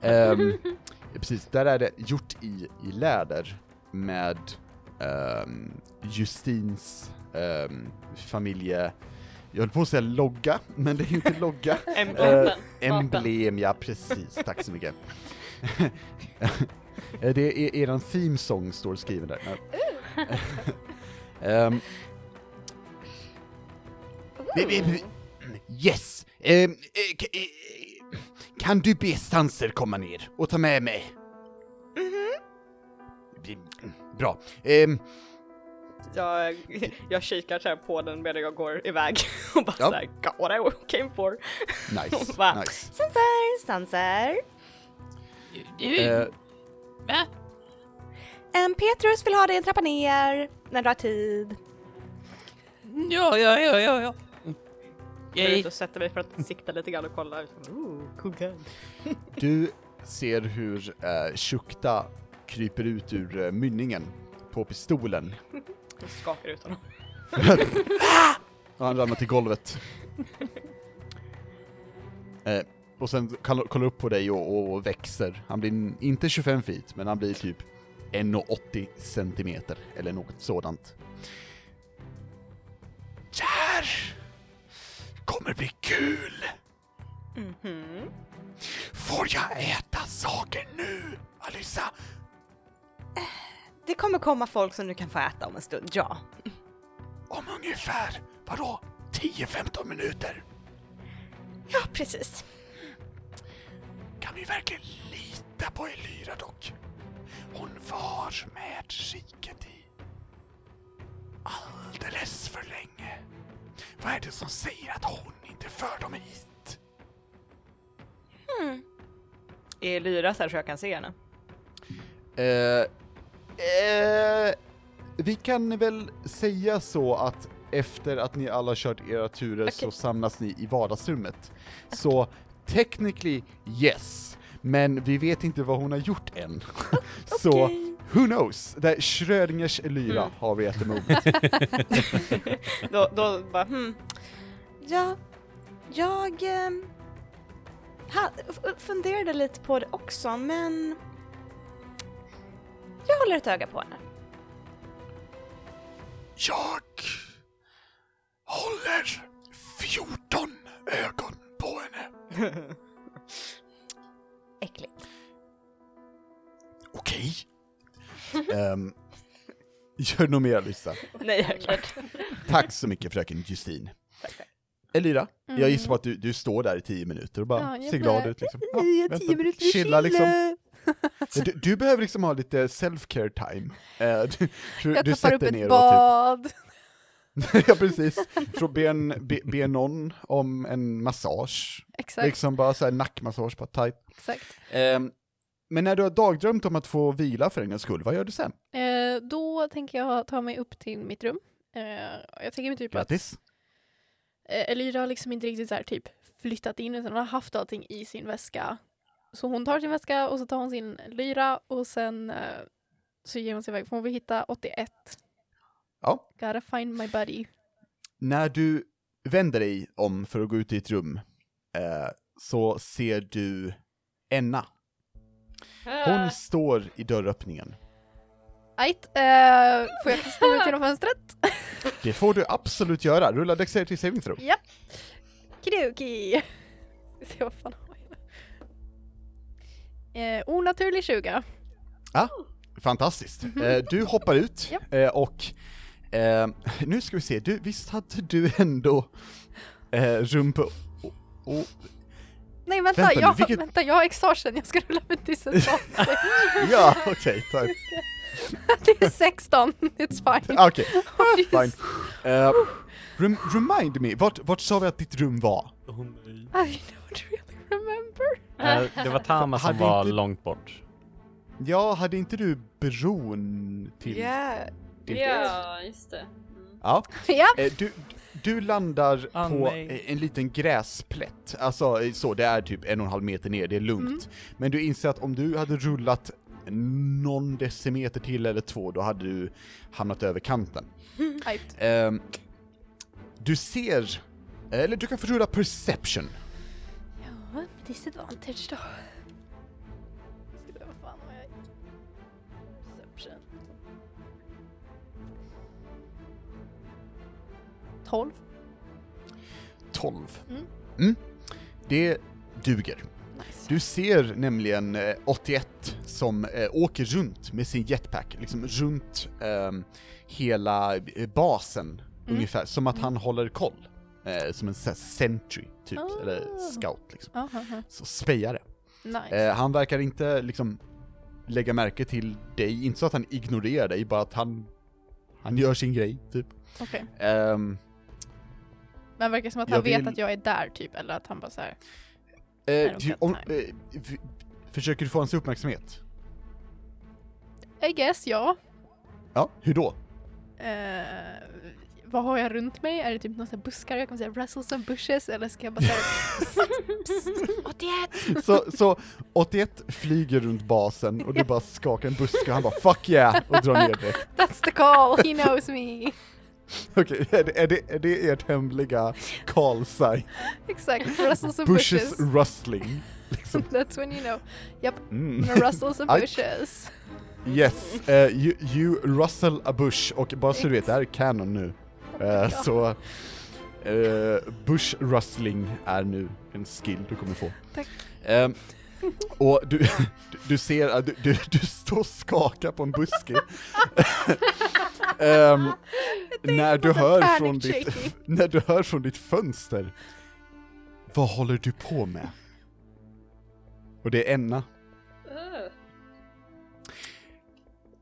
Ehm, precis, där är det gjort i, i läder med ehm, Justins um, familje... Jag höll på att säga logga, men det är ju inte logga. Emblem. Eh, emblem, ja precis. Tack så mycket. Eh, det är eran theme song står skriven där. Vi- Yes! Eh, kan du be Sanser komma ner och ta med mig? Vi- Bra. Ehm, Jag, jag kikar så här på den medan jag går iväg och bara Ja. såhär, got what I came for. nice, Va? nice. Sanser, Sanser. Du, Eh, va? En Petrus vill ha dig en trappa ner när du har tid. Ja, ja, ja, ja, ja. Jag är ute och sätter mig för att sikta lite grann och kolla. Ooh, cool du ser hur eh, Shukta kryper ut ur eh, mynningen på pistolen Jag skakar ut honom. och han ramlar till golvet. Eh, och sen koll- kollar upp på dig och, och växer. Han blir inte 25 feet, men han blir typ 1,80 centimeter, eller något sådant. Det här kommer bli kul! Mhm. Får jag äta saker nu, Alyssa? Det kommer komma folk som du kan få äta om en stund, ja. Om ungefär, vadå, 10-15 minuter? Ja, precis. Kan vi verkligen lita på Elyra dock? Hon var med riket i alldeles för länge. Vad är det som säger att hon inte för dem hit? Är Lyra så här så jag kan se henne? Eh, eh, vi kan väl säga så att efter att ni alla kört era turer så samlas ni i vardagsrummet. Så technically yes, men vi vet inte vad hon har gjort än. så who knows? Det är Schrödingers Elyra Mm. har vi at the moment. Då, då bara hmm. Ja, jag ehm, ha, funderade lite på det också, men jag håller ett öga på henne. Jag håller 14 ögon på henne. Äckligt. Okej. Ehm, gör nog mer Lisa. Nej, okej. Tack så mycket fröken Justin. Elira, jag gissar på att du, du står där i tio minuter och bara Ja, jag ser glad ut liksom. Ja, tio minuter vi chilla liksom. Du, du behöver liksom ha lite self-care time. Eh, du du, Jag tappar upp ett ner och bad. typ, ja precis, Frå be, be, be någon om en massage. Exakt, Liksom bara så här nackmassage på tight. exakt. Ehm, men när du har dagdrömt om att få vila för en gångs skull, vad gör du sen? Eh, då tänker jag ta mig upp till mitt rum. Eh, jag tänker typ att Grattis. eh, Elira har liksom inte riktigt så här, typ flyttat in utan hon har haft allting i sin väska. Så hon tar sin väska och så tar hon sin lyra och sen eh, så ger hon sig iväg. För hon vill hitta 81. Ja. Gotta find my buddy. När du vänder dig om för att gå ut i ett rum, eh, så ser du Enna. Hon står i dörröppningen. Ajt, eh, får jag kasta mig ut genom fönstret? Det får du absolut göra. Rulla Dexterity saving throw. Kidoki! Ska se vad fan? Eh, onaturlig 20. Fantastiskt. Eh, du hoppar ut eh, och eh, nu ska vi se, du, visst hade du ändå eh, rum på... Oh, oh, Nej vänta, Vänta nu, jag, vilket- vänta, jag har exhagen, jag ska rulla med disadvantage. ja, okej, tack. det är 16, it's fine. Ah, Okej, Oh, Jesus. fine. Eh, rem, remind me, vart, vart sa vi att ditt rum var? I don't really remember. Eh, det var Tama som Hade var inte- långt bort. Ja, hade inte du bron till Ja, ditt? Ja, just det. Mm. Ja. ja, Eh, du, du landar Ah, på nej. eh, en liten gräsplätt, alltså eh, så, det är typ en och en halv meter ner, det är lugnt. Men du inser att om du hade rullat någon decimeter till eller två, då hade du hamnat över kanten. Ehm, du ser, eller du kan få rulla perception. Disadvantage då. Ska Vad fan har jag? Perception. 12. 12. Mm. Mm. Det duger. Nice. Du ser nämligen eh, 81 som eh, åker runt med sin jetpack, liksom runt ehm, hela eh, basen ungefär, som att han håller koll. Eh, som en sån här sentry, typ, Ah. eller scout liksom. Aha, aha. Så spejare. Nice. Eh, han verkar inte liksom lägga märke till dig, inte så att han ignorerar dig, bara att han, han gör sin grej, typ. Okej. Ehm, Men verkar som att han vet vill- att jag är där typ, eller att han bara såhär. eh, om, eh, försöker du få hans uppmärksamhet? I guess, ja. Ja, hur då? Vad har jag runt mig? Är det typ några buskar? Jag kommer säga rustles and bushes eller ska jag bara säga psst, psst, 81! Så, så 81 flyger runt basen och du bara skakar en buske och han bara 'fuck yeah' och drar ner dig. That's the call, he knows me! Okej, är, det, är, det, är det ert hemliga call sign? Exakt, rustles and Bushes bushes. rustling. Liksom. That's when you know. Mm. Några rustles and Aj. bushes. Yes, eh, you, you rustle a bush och bara så du vet, det här är canon nu. Eh, så Eh, bush rustling är nu en skill du kommer få. Tack. Ehm, och du, du, du ser att du, du, du står och skakar på en buske. Ehm, när du hör från ditt, när du hör från ditt fönster. Vad håller du på med? Och det är Enna. Uh.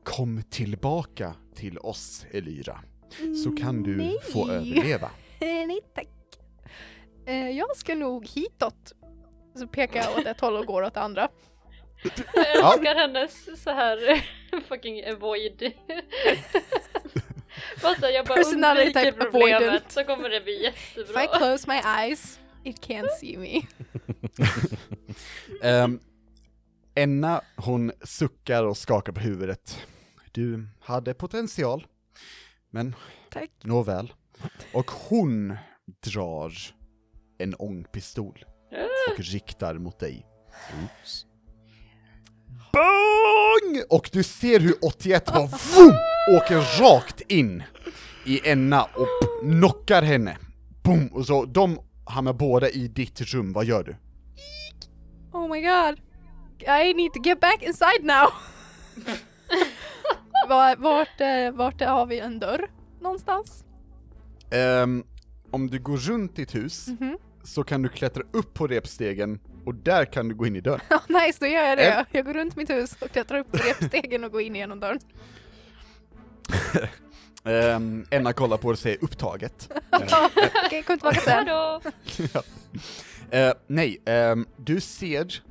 Kom tillbaka till oss, Elyra. Så kan du Nej. få överleva. Nej tack. Eh, jag ska nog hitåt. Så pekar jag åt ett håll och går åt det andra. Jag Ja. älskar hennes så här fucking avoid. Här, jag bara Personality undviker type problemet avoidant. så kommer det bli If I jättebra. close my eyes, it can't see me. Ehm, Enna, hon suckar och skakar på huvudet. Du hade potential, men Tack. nåväl. Och hon drar en ångpistol och riktar mot dig. Oops. Bang! Och du ser hur 81 bara vroom, åker rakt in i Enna och knockar henne. Boom! Och så de hamnar båda i ditt rum, vad gör du? Oh my god. I need to get back inside now. Var, vart, eh, vart har vi en dörr någonstans? Ehm, om du går runt ditt hus Mhm. så kan du klättra upp på repstegen och där kan du gå in i dörren. Ja, nice, då gör jag det. Eh. Jag går runt mitt hus och klättrar upp på repstegen och går in genom dörren. Ehm, Enna kollar på det och säger upptaget. Okej, kom tillbaka sen. Hejdå! Eh, nej, ehm, du ser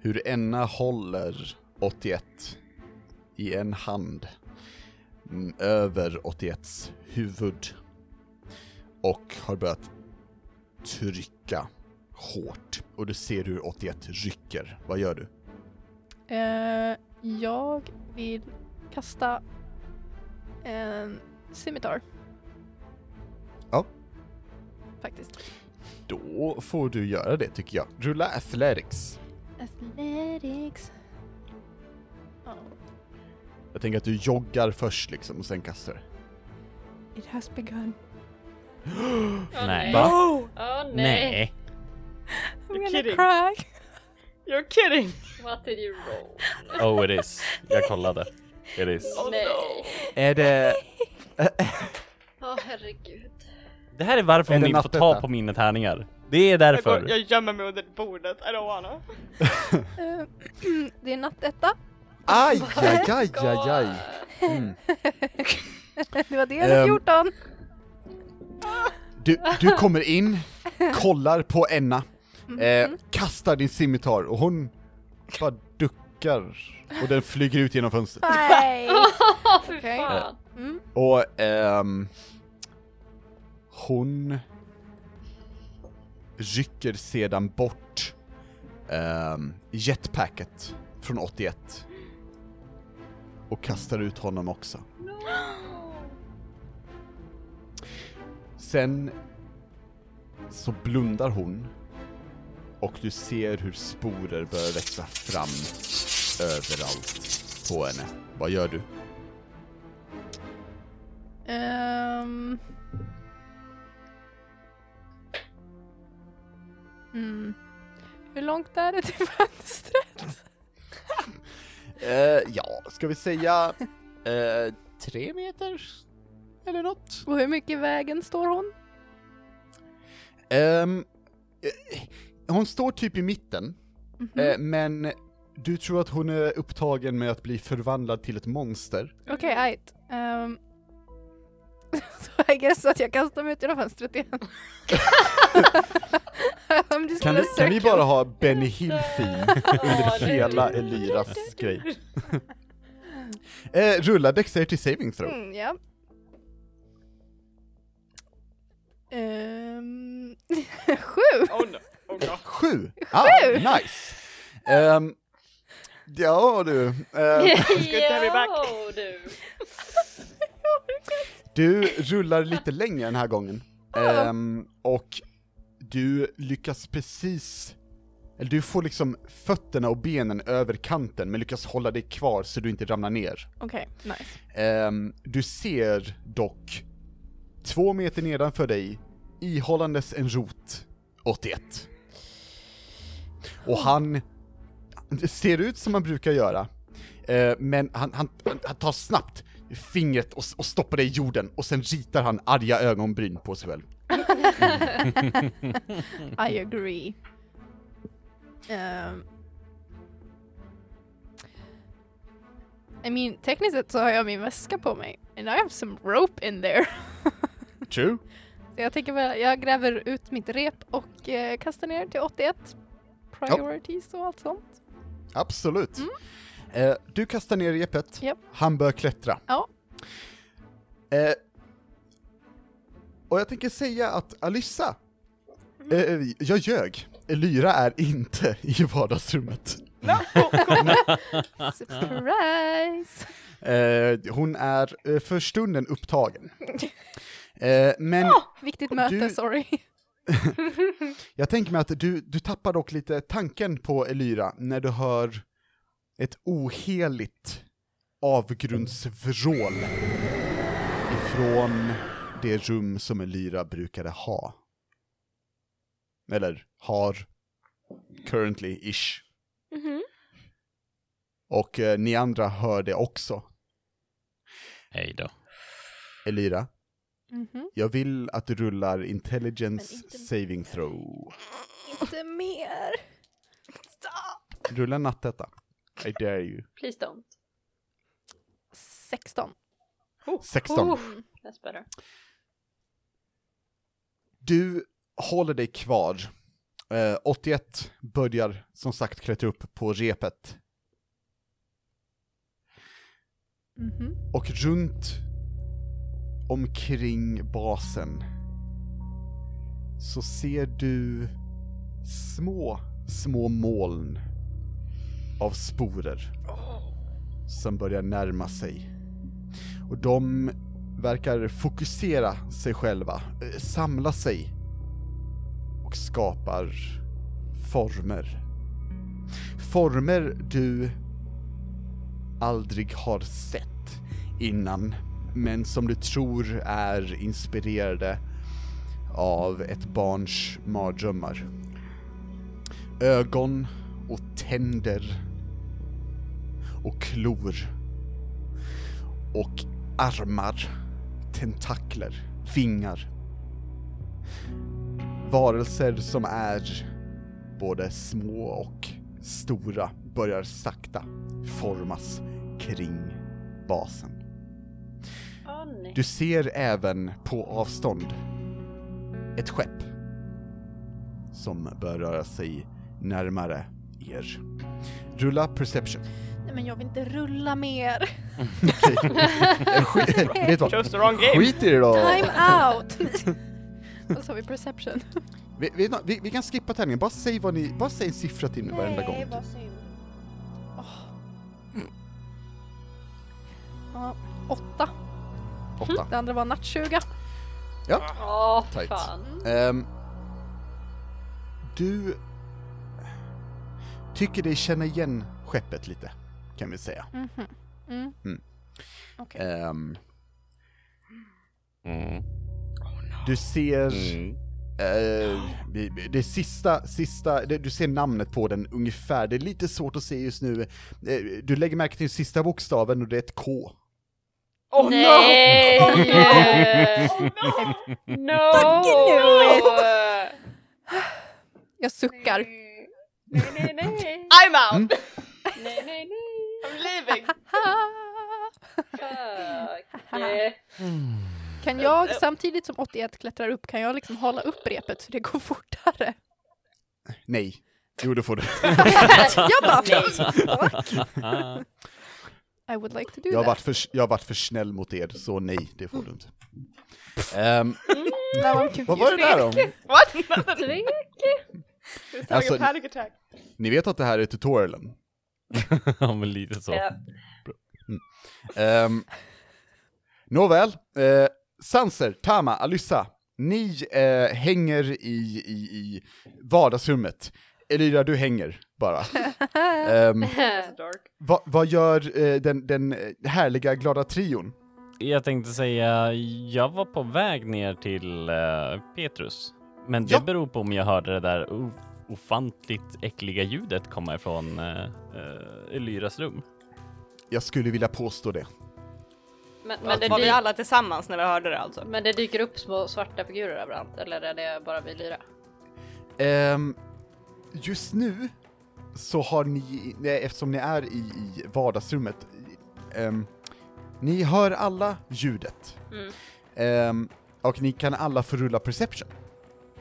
hur Enna håller 81 i en hand mm, över 81s huvud och har börjat trycka hårt och du ser hur 81 rycker. Vad gör du? Eh, jag vill kasta en scimitar. Ja. Faktiskt. Då får du göra det tycker jag. Rulla athletics. Athletics. Oh, Jag tänker att du joggar först liksom och sen kastar it has begun. Åh, Nej. Va? Åh nej. Nej. I'm You're gonna kidding. cry. You're kidding! What did you roll? Oh it is. Jag kollade. It is. Oh, nej. Är det... Åh herregud. Det här är varför Är inte får ta på mina tärningar. Det är Jag, därför. går, jag gömmer mig under bordet, I don't wanna. Eh, det är nattetta. Aj, aj, aj, aj, aj. Mm. Det var det eller Ehm. 14. Du, du kommer in, kollar på Enna, Mhm. eh, kastar din scimitar och hon bara duckar och den flyger ut genom fönstret. Nej. Fy Okej. fan. Mm. Och ehm, hon rycker sedan bort ehm, jetpacket från 81 och kastar ut honom också. Sen så blundar hon och du ser hur sporer börjar växa fram överallt på henne. Vad gör du? Ehm. Mm. Hur långt är det till fönstret? Eh, ja, ska vi säga eh, tre meter? Eller något? Och hur mycket i vägen står hon? Ehm, eh, hon står typ i mitten, Mhm. eh, men du tror att hon är upptagen med att bli förvandlad till ett monster. Okej, ajt. Um, så att jag kastar mig ut genom fönstret igen. Kan, vi- kan vi bara ha Benny Hill-theme under hela Elyras grej? eh, rulla Dexterity Saving Throw. Mm, ja. Ehm, sju! Oh no, oh no. Sju! Ah, nice! Ehm, ja du, ehm, good to have you back. Du. Du rullar lite längre den här gången. Ehm, och du lyckas precis, eller du får liksom fötterna och benen över kanten men lyckas hålla dig kvar så du inte ramlar ner. Okej, nice. Ehm, du ser dock två meter nedanför dig, ihållandes en rot, 81. Och han det ser ut som han brukar göra, eh, men han, han, han tar snabbt fingret och, och stoppar det i jorden och sen ritar han arga ögonbryn på sig själv. I agree. Um, I mean, tekniskt sett så har jag min väska på mig. And I have some rope in there. True. Så jag tänker väl, jag gräver ut mitt rep och eh, kastar ner till 81. Priorities och allt sånt. Absolut. Eh, du kastar ner repet, Japp. han bör klättra. Ja. Eh, och jag tänker säga att Alyssa, eh, jag ljög. Lyra är inte i vardagsrummet. Surprise! Eh, hon är eh, för stunden upptagen. Eh, men Viktigt möte, Du- sorry. jag tänker mig att du, du tappar dock lite tanken på Elyra när du hör ett oheligt avgrundsvrål ifrån det rum som Elyra brukade ha. Eller har currently-ish. Mhm. Och eh, ni andra hör det också. Hej då. Elyra, Mhm. jag vill att du rullar intelligence inte- saving throw. Inte mer. Rulla nattetta. I dare you. Please don't. 16. 16. Oh, that's better. Du håller dig kvar. Eh, 81 börjar som sagt klättra upp på repet. Mhm. Och runt omkring basen så ser du små, små moln av sporer som börjar närma sig. Och de verkar fokusera sig själva, eh, samla sig och skapar former. Former du aldrig har sett innan, men som du tror är inspirerade av ett barns mardrömmar. Ögon och tänder och klor och armar, tentakler, vingar. Varelser som är både små och stora börjar sakta formas kring basen. Du ser även på avstånd ett skepp som bör röra sig närmare er. Rulla perception. Nej men jag vill inte rulla mer. Skit- Vet du? Chose the wrong game. Skit i det då! Time out! Och så har vi perception. Vi, vi, vi, vi kan skippa tärningen, bara säg vad ni, bara säg en siffra till mig varenda gång. vad synd. Ja, åtta. Åtta. Det andra var nattsuga. Åh, Tight. fan. Ehm, du tycker dig känna igen skeppet lite, kan vi säga. Mhm. Mm. Mm. Ehm, Mm. du ser Mm. eh, vi- det sista, sista, det, du ser namnet på den ungefär, det är lite svårt att se just nu. Eh, du lägger märke till den sista bokstaven och det är ett K. Oh nej! no! no! Jag suckar. Nej, nej, nej. I'm out! Mm. Nej, nej, Fuck. Kan jag samtidigt som 81 klättrar upp, kan jag liksom hålla upp repet så det går fortare? Nej. Jo, det får du. jag bara I would like to do Jag har, that. varit för, jag har varit för snäll mot er, så nej, det får du inte. Ehm, vad var det där om? What? Having Alltså- a panic attack. Ni vet att det här är tutorialen? ja, men lite så. Ja. Um, nåväl, eh, Sanser, Tama, Alyssa, ni eh, hänger i, i, i vardagsrummet. Elira, du hänger bara. Dark. vad- vad gör eh, den, den härliga glada trion? Jag tänkte säga, jag var på väg ner till eh, Petrus. Men det Ja. beror på om jag hörde det där ofantligt äckliga ljudet komma ifrån uh, Elyras rum. Jag skulle vilja påstå det. Men, men, det Var vi alla tillsammans när vi hörde det alltså? men det dyker upp små svarta figurer överallt, eller är det bara vi lyra? Ehm, just nu så har ni, nej, eftersom ni är i, i vardagsrummet, ehm, ni hör alla ljudet. Mm. Ehm, och ni kan alla få rulla perception,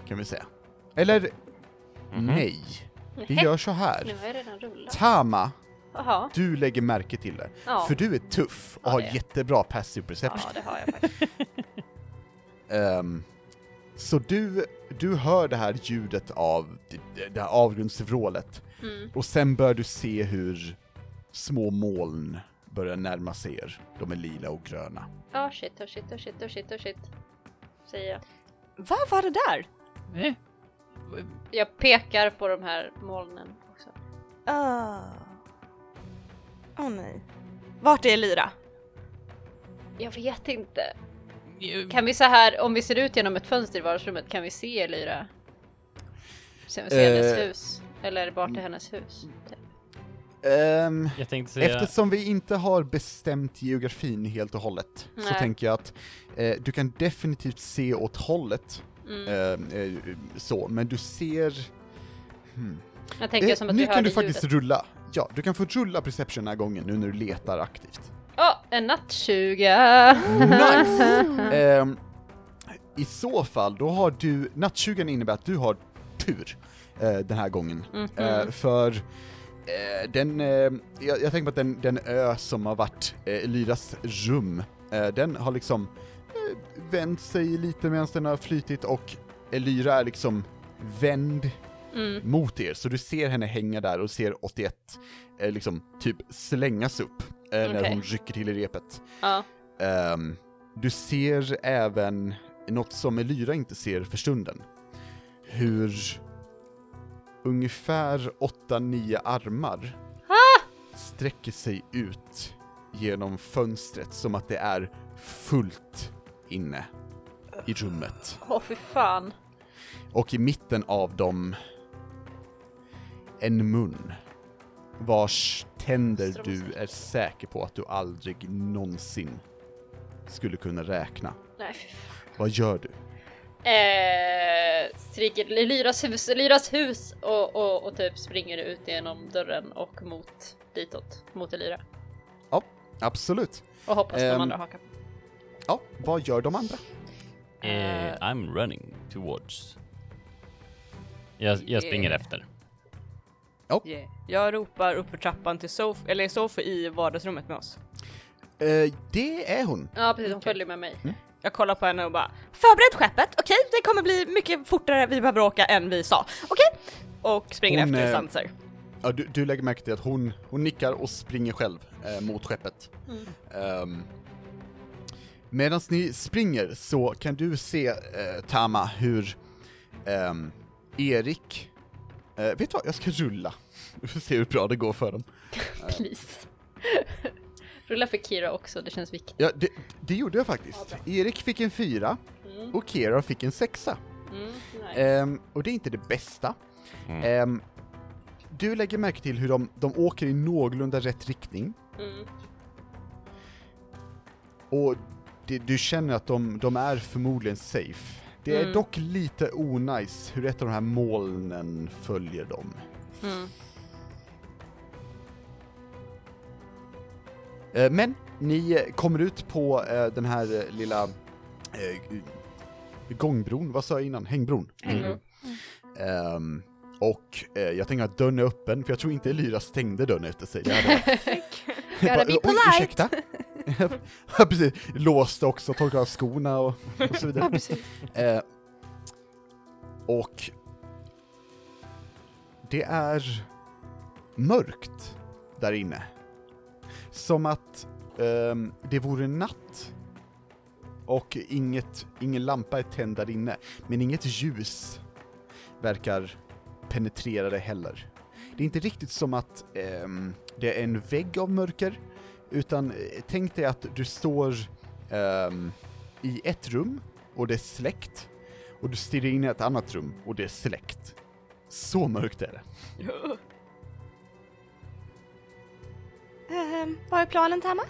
kan vi säga. Eller Mhm. nej, vi gör så här. Nu har jag redan rullat. Tama, Jaha. du lägger märke till det. Ja. För du är tuff och Ja, har jättebra passive perception. ja, det har jag faktiskt. Ehm, så du, du hör det här ljudet av det, det här avgrundsvrålet. Mm. Och sen börjar du se hur små moln börjar närma sig er. De är lila och gröna. Ja, shit, oh shit, oh shit, oh shit, oh shit. Säger jag. Vad var det där? Eh, Jag pekar på de här molnen också. Åh oh, nej. Vart är Lyra? Jag vet inte. Kan vi så här, om vi ser ut genom ett fönster i vardagsrummet, kan vi se Elira? Se, se hennes Eh. hus? Eller vart är hennes hus? Typ. Säga, eftersom vi inte har bestämt geografin helt och hållet, så Nej. tänker jag att eh, du kan definitivt se åt hållet, Mm. eh, eh, så, men du ser... Hmm. Jag tänker Eh, som att nu vi kan du faktiskt ljudet. rulla. Ja, du kan få rulla perception den här gången nu när du letar aktivt. Åh, en nattsuga! Nice! Ehm, I så fall, då har du, nattsugan innebär att du har tur eh, den här gången. Mhm. Eh, för eh, den, eh, jag, jag tänker på att den, den ö som har varit eh, Lyras rum, eh, den har liksom eh, vänt sig lite medan den har flytit och Elyra är liksom vänd Mm. mot er, så du ser henne hänga där och ser 81 eh, liksom typ slängas upp eh, när Okej. hon rycker till i repet. Ja. Ehm, du ser även något som Elyra inte ser för stunden. Hur ungefär 8-9 armar sträcker sig ut genom fönstret som att det är fullt inne i rummet. Åh fy fan. Och i mitten av dem en mun vars tänder du är säker på att du aldrig någonsin skulle kunna räkna. Nej fy fan. Vad gör du? Eh, stryker Lyras hus, Lyras hus och, och, och typ springer ut genom dörren och mot ditåt, mot Elyra. Absolut. Och hoppas de Ehm, andra hakar på. Ja, vad gör de andra? eh, I'm running towards. Jag, jag springer Yeah. efter. Yeah. Jag ropar upp för trappan till Sof eller är Sofie i vardagsrummet med oss? Eh, det är hon. Ja precis, hon följer med mig. Jag kollar på henne och bara Förbered skeppet, okej? Det kommer bli mycket fortare vi behöver åka än vi sa, okej? Och springer Hon, efter Sanser. Ja, du, du lägger märke till att hon, hon nickar och springer själv eh, mot skeppet. Um, Medan ni springer så kan du se, eh, Tama, hur ehm, Erik... Eh, vet du vad, jag ska rulla. Vi får se hur bra det går för dem. Please. Rulla för Kira också, det känns viktigt. Ja, det, det gjorde jag faktiskt. Erik fick en fyra Mm. och Kera fick en sexa. Mm, nice. Ehm, och det är inte det bästa. Mm. Ehm, du lägger märke till hur de, de åker i någorlunda rätt riktning. Mm. Och det, du känner att de, de är förmodligen safe. Det är Mm. dock lite onajs hur ett av de här molnen följer dem. Mm. Eh, Men ni kommer ut på eh, den här eh, lilla gångbron, vad sa jag innan? Hängbron. Hängbron. Ehm, och eh, jag tänker att dörren är öppen, för jag tror inte Elira stängde dörren efter sig. Det hade Gotta be polite. ursäkta? ja, precis. Låste också, torkade av skorna och, och så vidare. Ja, precis. Eh, och det är mörkt där inne. Som att ehm, det vore natt. Och inget, ingen lampa är tänd där inne, men inget ljus verkar penetrera det heller. Det är inte riktigt som att ehm, det är en vägg av mörker, utan eh, tänk dig att du står ehm, i ett rum och det är släckt. Och du stirrar in i ett annat rum och det är släckt. Så mörkt är det. Ehm, vad är planen Tama?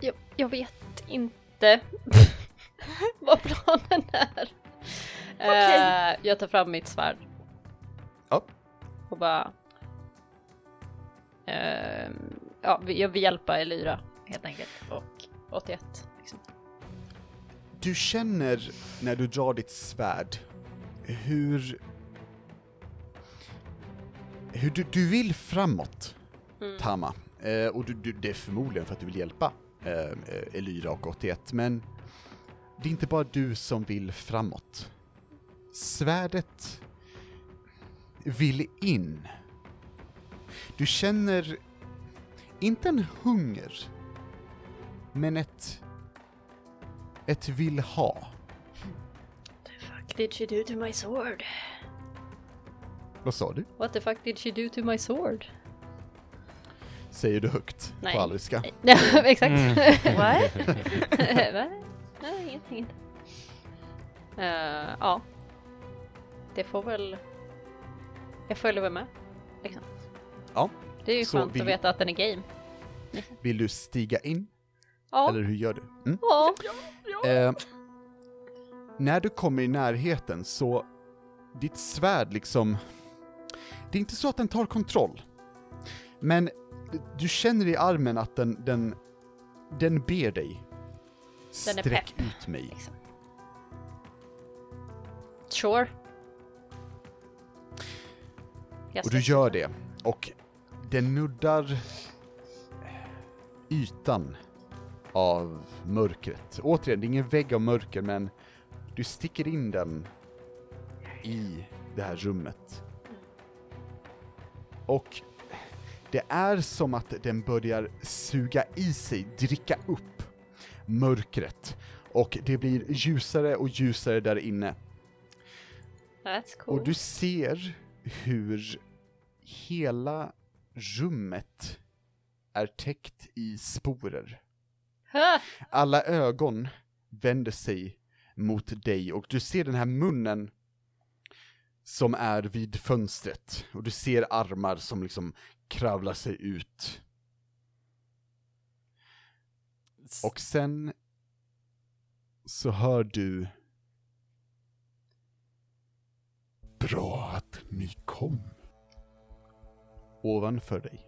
Jag, jag vet inte vad planen är. Okej. Eh, jag tar fram mitt svärd. Ja. Och bara... ehm, ja, jag vill hjälpa Elira helt enkelt. Och 81. Liksom. Du känner när du drar ditt svärd hur... Hur du, du vill framåt, Mm. Tama. Eh, och du, du, det är förmodligen för att du vill hjälpa eh, eh, Elyra och 81, men det är inte bara du som vill framåt. Svärdet vill in. Du känner inte en hunger, men ett ett vill ha. The fuck did she do to my sword? Vad sa du? What the fuck did she do to my sword? Säger du högt Nej. på alriska? Ja, exakt. Mm. What? Va? Nej, ingenting. inte. Eh, ja. Det får väl... Jag följer väl med. Liksom. Ja. Det är ju Så skönt att veta att den är game. Vill du stiga in? Ja. Eller hur gör du? Mm. ja. Eh, när du kommer i närheten så, ditt svärd liksom, det är inte så att den tar kontroll. Men du känner i armen att den, den, den ber dig. Den Sträck pepp. ut mig. Liksom. Sure. Och du gör det, och den nuddar ytan av mörkret. Återigen, det är ingen vägg av mörker, men du sticker in den i det här rummet. Och det är som att den börjar suga i sig, dricka upp mörkret. Och det blir ljusare och ljusare där inne. That's cool. Och du ser hur hela rummet är täckt i sporer. Alla ögon vänder sig mot dig och du ser den här munnen som är vid fönstret och du ser armar som liksom kravlar sig ut. Och sen så hör du Bra att ni kom. Ovanför dig.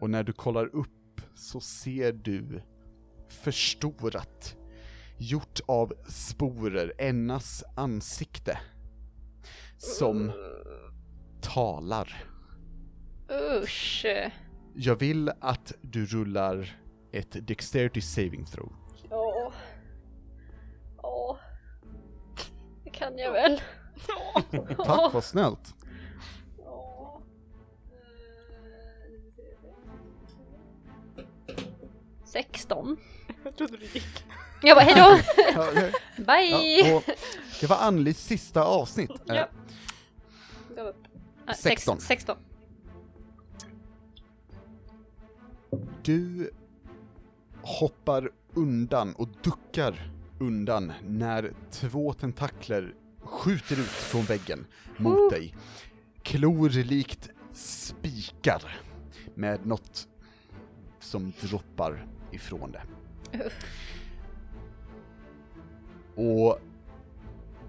Och när du kollar upp så ser du förstorat, gjort av sporer, Ennas ansikte. Som talar. Usch. Jag vill att du rullar ett Dexterity Saving Throw. Ja. Ja. Det kan jag väl. Tack, vad snällt. 16. Jag trodde du gick. Jag bara hejdå! Bye! Ja, det var Annlis sista avsnitt. Ja. Eh, Gav upp. Äh, 16. 16. Du hoppar undan och duckar undan när två tentakler skjuter ut från väggen mot dig. Klor likt spikar med något som droppar ifrån det. Och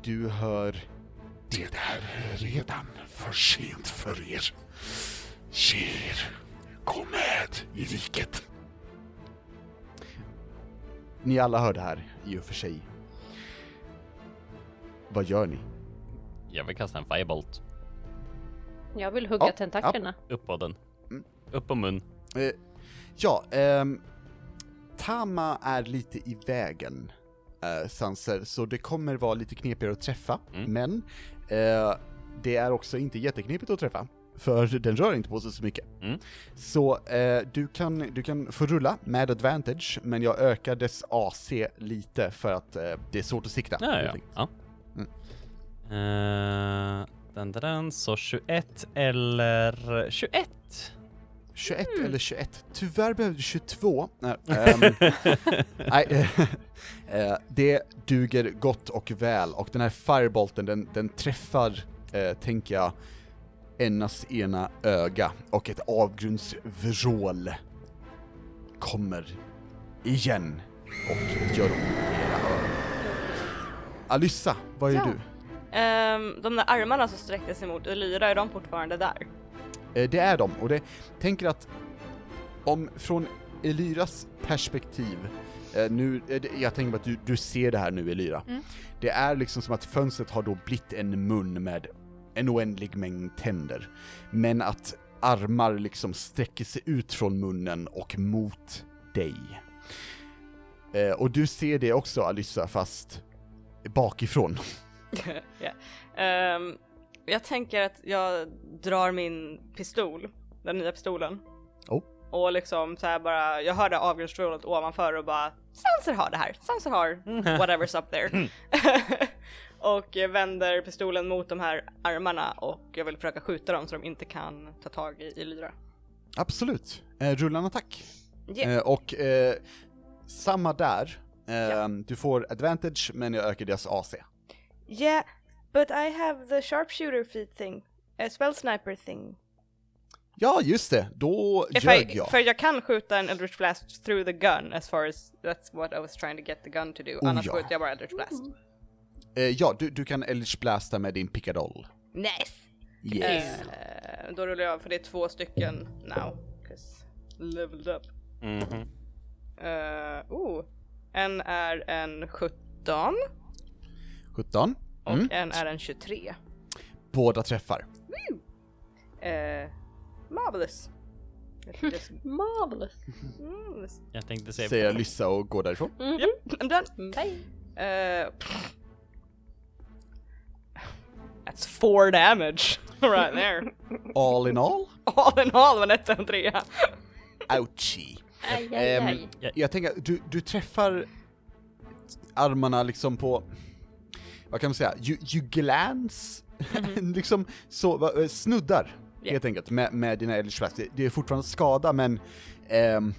du hör Det där är redan för sent för er. Ge er. Gå med i riket. Ni alla hör det här i och för sig. Vad gör ni? Jag vill kasta en firebolt. Jag vill hugga Ja, tentaklerna. Upp på den. Mm. Upp på mun. Eh, ja, ehm, Tama är lite i vägen, eh, Sanser, så det kommer vara lite knepigare att träffa, Mm. men eh, det är också inte jätteknepigt att träffa, för den rör inte på sig så mycket. Mm. Så eh, du, kan, du kan få rulla med advantage, men jag ökar dess AC lite för att eh, det är svårt att sikta. Ja, ja. ja. Mm. Den, den, den, så 21 eller 21. 21 Mm. eller 21. Tyvärr behövde du 22. Nej, ehm, nej eh, eh, det duger gott och väl och den här firebolten den, den träffar, eh, tänker jag, Ennas ena öga och ett avgrundsvrål kommer igen och gör ont i era öron. Alyssa, vad gör Ja. du? Ehm, de där armarna som sträckte sig mot Elyra, är de fortfarande där? Eh, Det är de, och det tänker att om från Elyras perspektiv, eh, nu, eh, jag tänker på att du, du ser det här nu Elyra, Mm. det är liksom som att fönstret har då blivit en mun med en oändlig mängd tänder, men att armar liksom sträcker sig ut från munnen och mot dig. Och du ser det också Alyssa, fast bakifrån. Ja. Ehm, jag tänker att jag drar min pistol, den nya pistolen. Oh. Och liksom så här bara, jag hörde avgrundsvrålet ovanför och bara Sanser har det här, Sanser har whatever's up there. och jag vänder pistolen mot de här armarna och jag vill försöka skjuta dem så de inte kan ta tag i, i Lyra. Absolut. Eh, rulla en attack. Yeah. Eh, och eh, samma där, eh, du får advantage men jag ökar deras AC. Yeah, but I have the sharpshooter feat thing. A spell sniper thing. Ja, just det, då If ljög I, jag. För jag kan skjuta en Eldritch Blast through the gun as far as that's what I was trying to get the gun to do. Oh, Annars ja. skjuter jag bara Eldritch Blast. Eh, ja, du, du kan Eldritch Blasta med din pickadoll. Nice! Yes. Eh, då rullar jag för det är två stycken now. 'cause leveled up. Mhm. Uh, oh, en är en 17 17. Och Mm. en är en 23. Båda träffar. Uh, marvelous. Me just- Marvelous. marvelous. Jag tänkte säga... Säger Alyssa och går därifrån. Yep, I'm done. Bye. Uh, that's four damage right there. All in all, All in all var det en trea. ouchie. Aj, aj, aj. jag tänker, du, du träffar armarna liksom på, vad kan man säga, you, you glance, liksom så, eh, snuddar helt enkelt med, med dina Eldritch Blast. Det, det är fortfarande skada men ehm,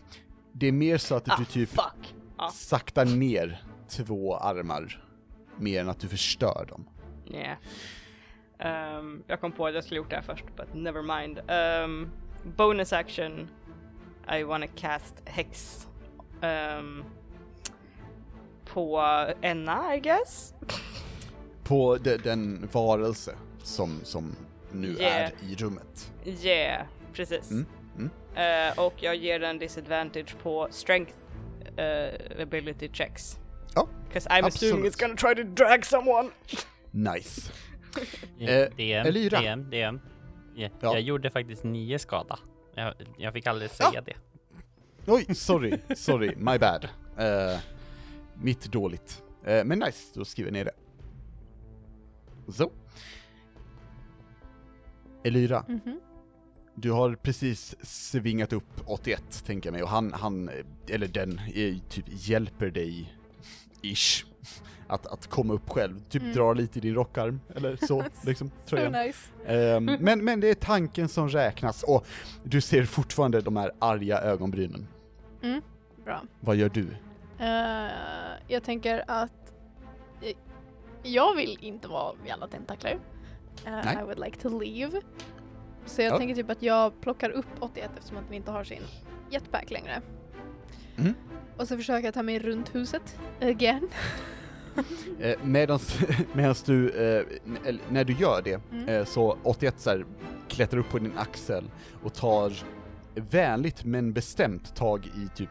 det är mer så att Ah, du typ fuck. Saktar ner två armar mer än att du förstör dem. Yeah. Um, jag kom på att jag skulle gjort det här först, but never mind. Um, bonus action. I wanna cast Hex. Um, på Enna, I guess? På de, den varelse som, som nu Yeah. är i rummet. Yeah, precis. Mm, mm. Eh, och jag ger den disadvantage på strength eh, ability checks. Ja, Because I'm assuming absolut. it's gonna try to drag someone. nice. Eh, DM, Elira. DM, DM. Ja, Ja. Jag gjorde faktiskt nio skada. Jag, jag fick aldrig säga det. Oj, sorry, sorry, my bad. Eh, mitt dåligt. Eh, men nice, då skriver ner det. Så. Elyra, Mhm. du har precis svingat upp 81, tänker jag mig, och han, han, eller den, eh, typ hjälper dig, ish, att, att komma upp själv. Typ Mm. drar lite i din rockarm, eller så, liksom, So tröjan. nice. Ehm, men, men det är tanken som räknas, och du ser fortfarande de här arga ögonbrynen. Mm, bra. Vad gör du? Eh, jag tänker att jag vill inte vara vid alla tentakler. Nej. I would like to leave. Så jag Ja. tänker typ att jag plockar upp 81 eftersom att vi inte har sin jetpack längre. Mhm. Och så försöker jag ta mig runt huset again. Eh, medans, medans du, eh, när du gör det, Mm. eh, så 81 så här, klättrar upp på din axel och tar vänligt men bestämt tag i typ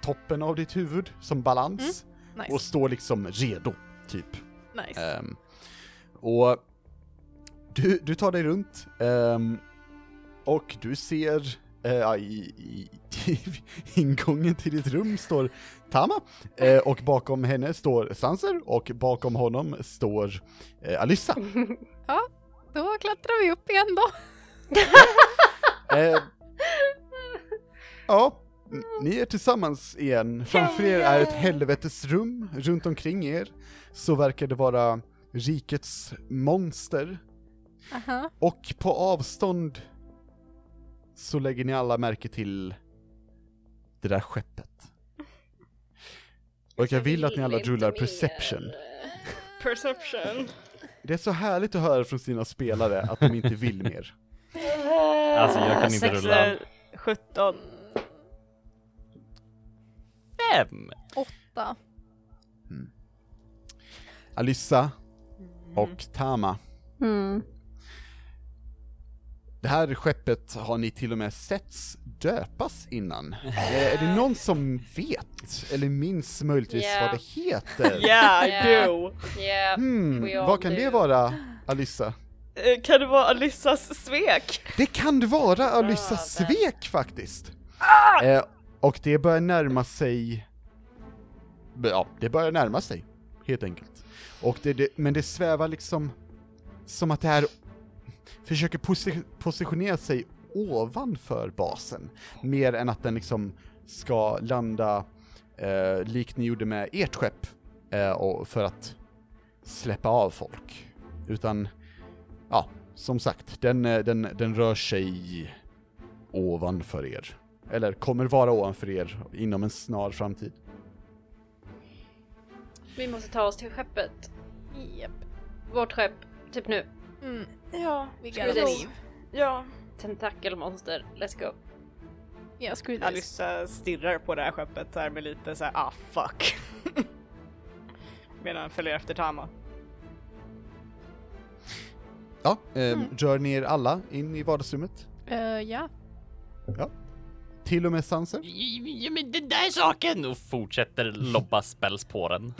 toppen av ditt huvud som balans Nice. och står liksom redo, typ. Nice. Ehm, och du, du tar dig runt ehm, och du ser ja, i, i, i ingången till ditt rum står Tama eh, och bakom henne står Sanser och bakom honom står eh, Alyssa. Då klättrar vi upp igen då. Eh, ja, ni är tillsammans igen. Framför er är ett helvetesrum. Runt omkring er så verkar det vara rikets monster. Aha. Och på avstånd så lägger ni alla märke till det där skeppet. Och jag vill att ni alla inte rullar mer. perception. Perception. Det är så härligt att höra från sina spelare att de inte vill mer. Alltså, jag kan inte rulla. eh, 17. Fem! Åtta. Alyssa och Tama. Mm. Det här skeppet har ni till och med setts döpas innan. Eh, är det någon som vet, eller minns möjligtvis Ja. vad det heter? Yeah, I Yeah. do. Yeah. Hmm, vad kan do. det vara, Alyssa? Eh, Kan det vara Alissas svek? Det kan det vara Ah, där. svek faktiskt! Eh, och det börjar närma sig... Ja, det börjar närma sig, helt enkelt. Och det, det, men det svävar liksom som att det här försöker posi positionera sig ovanför basen, mer än att den liksom ska landa eh, likt ni gjorde med ert skepp, eh, och för att släppa av folk. Utan, ja, som sagt, den, eh, den, den rör sig ovanför er. Eller kommer vara ovanför er inom en snar framtid. Vi måste ta oss till skeppet. Japp. Vårt skepp. Typ nu. Mm. Ja, gotta this. leave. ja. Tentakelmonster. Let's go. Yeah, screw this. Alissa stirrar på det här skeppet så här med lite så här, ah fuck. Medan han följer efter Tama. Ja, eh, rör ni er alla in i vardagsrummet? Eh, ja. Till och med Sanser? Ja men den där saken! Och fortsätter lobba spells på den.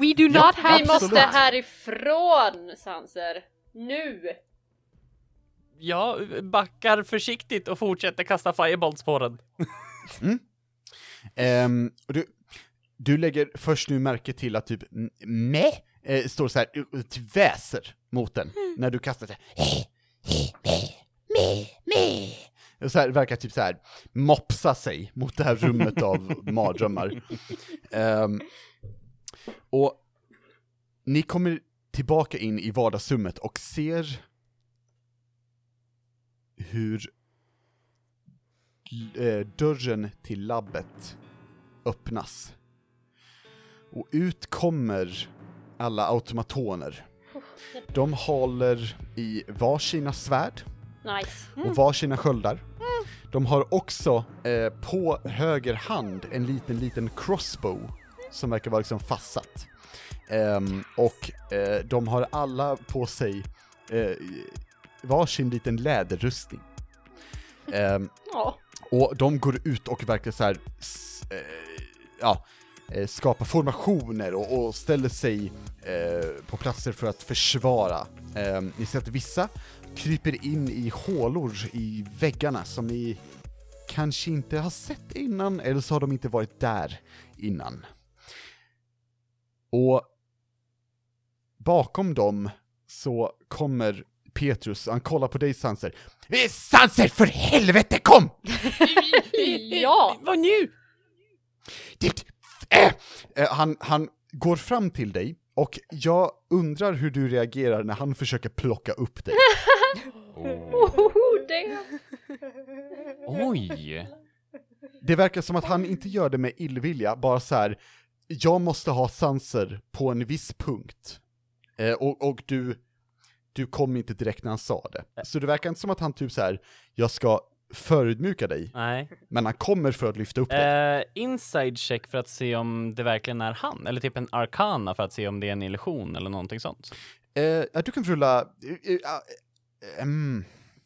We do not have... Vi måste härifrån, Sanser. Nu! Jag backar försiktigt och fortsätter kasta fireballs på den. Ehm, och du, du lägger först nu märke till att typ m- meh eh, står så här och och typ väser mot den när du kastar det. Och så här, verkar typ så här mopsa sig mot det här rummet av mardrömmar. Ehm, och ni kommer tillbaka in i vardagsrummet och ser hur eh, dörren till labbet öppnas. Och ut kommer alla automatoner. De håller i varsina svärd Nice. och varsina sköldar. De har också eh, på höger hand en liten, liten crossbow som verkar vara liksom fastsatt. Ehm, och eh, de har alla på sig eh, varsin liten läderrustning. Ehm, Ja. och de går ut och verkar så här, eh, ja, eh, skapa formationer och, och ställer sig eh, på platser för att försvara. Eh, ni ser att vissa kryper in i hålor i väggarna som ni kanske inte har sett innan, eller så har de inte varit där innan. Och bakom dem så kommer Petrus, han kollar på dig Sanser. "Eh, Sanser, för helvete kom! Ja! Vad nu? Det, han, han går fram till dig och jag undrar hur du reagerar när han försöker plocka upp dig. Oh, det. Oj! Det verkar som att han inte gör det med illvilja, bara så här. jag måste ha sanser på en viss punkt. Eh, och, och du, du kom inte direkt när han sa det. Så det verkar inte som att han typ så här. jag ska förödmjuka dig, Nej. men han kommer för att lyfta upp dig. Eh, inside check för att se om det verkligen är han, eller typ en arkana för att se om det är en illusion eller någonting sånt. Ja, du kan rulla... eh, mm.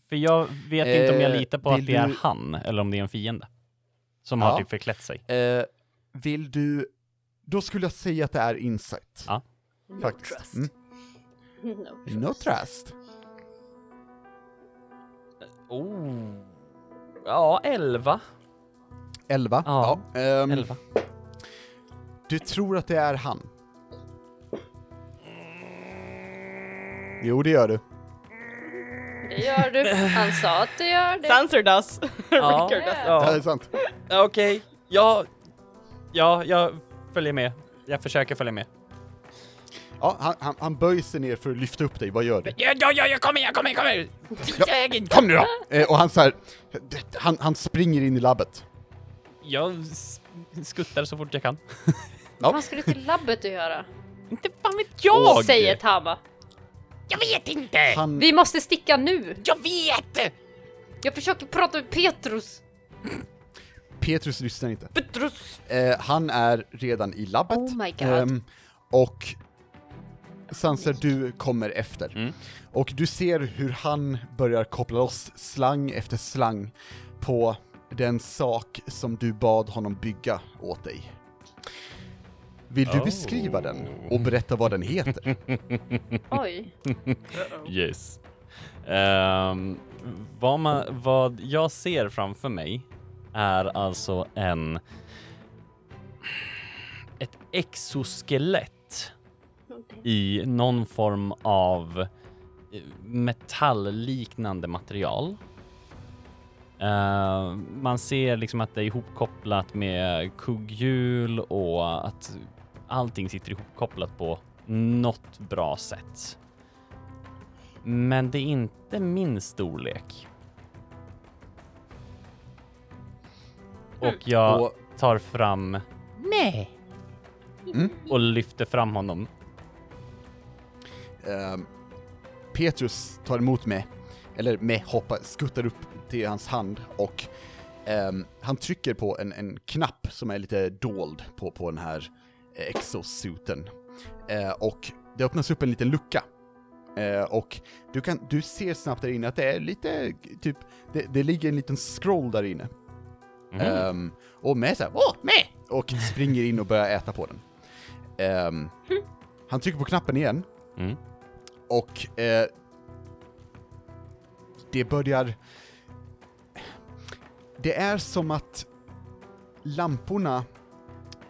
För jag vet inte om jag litar på att det är du- han, eller om det är en fiende. Som har typ förklätt sig. Vill du... Då skulle jag säga att det är insight. Ja. Faktiskt. Mm. No. No trust. Oh. Ja, 11. 11. Ja, ehm, 11. Du tror att det är han? Jo, det gör du. Det gör du. Han sa att det gör det. Sanser does. Ja. Rickard does. Det Ja, är sant. okej. Ja, ja, jag följer med. Jag försöker följa med. Ja, han, han, han böjer sig ner för att lyfta upp dig, vad gör du? Ja, ja, ja, jag kommer, jag kommer, jag kommer! Ja! Kom nu då! Eh, och han så här, han, han springer in i labbet. Jag skuttar så fort jag kan. Ja. Vad ska du till labbet att göra? Inte fan vet jag! Säger Tama. Jag vet inte! Han, Vi måste sticka nu! Jag vet! Jag försöker prata med Petrus! Petrus lyssnar inte. Petrus! Eh, han är redan i labbet. Oh my god. Ehm, och Sanser, du kommer efter. Mm. Och du ser hur han börjar koppla loss slang efter slang på den sak som du bad honom bygga åt dig. Vill du Oh. beskriva den och berätta vad den heter? Oj. Yes. Ehm, vad, man, vad jag ser framför mig är alltså en... Ett exoskelett i någon form av eh, metallliknande material. Eh, man ser liksom att det är ihopkopplat med kugghjul och att allting sitter ihopkopplat på något bra sätt. Men det är inte min storlek. Och jag tar fram Nej. och lyfter fram honom. Ehm, Petrus tar emot mig, eller med hoppar, skuttar upp till hans hand och ehm, han trycker på en, en knapp som är lite dold på, på den här eh, exosuiten. Eh, och det öppnas upp en liten lucka. Eh, och du, kan, du ser snabbt där inne att det är lite, typ, det, det ligger en liten scroll där inne. Mhm. Ehm, och med såhär, åh, med! Och springer in och börjar äta på den. Ehm, han trycker på knappen igen, Mm och eh, det börjar... Det är som att lamporna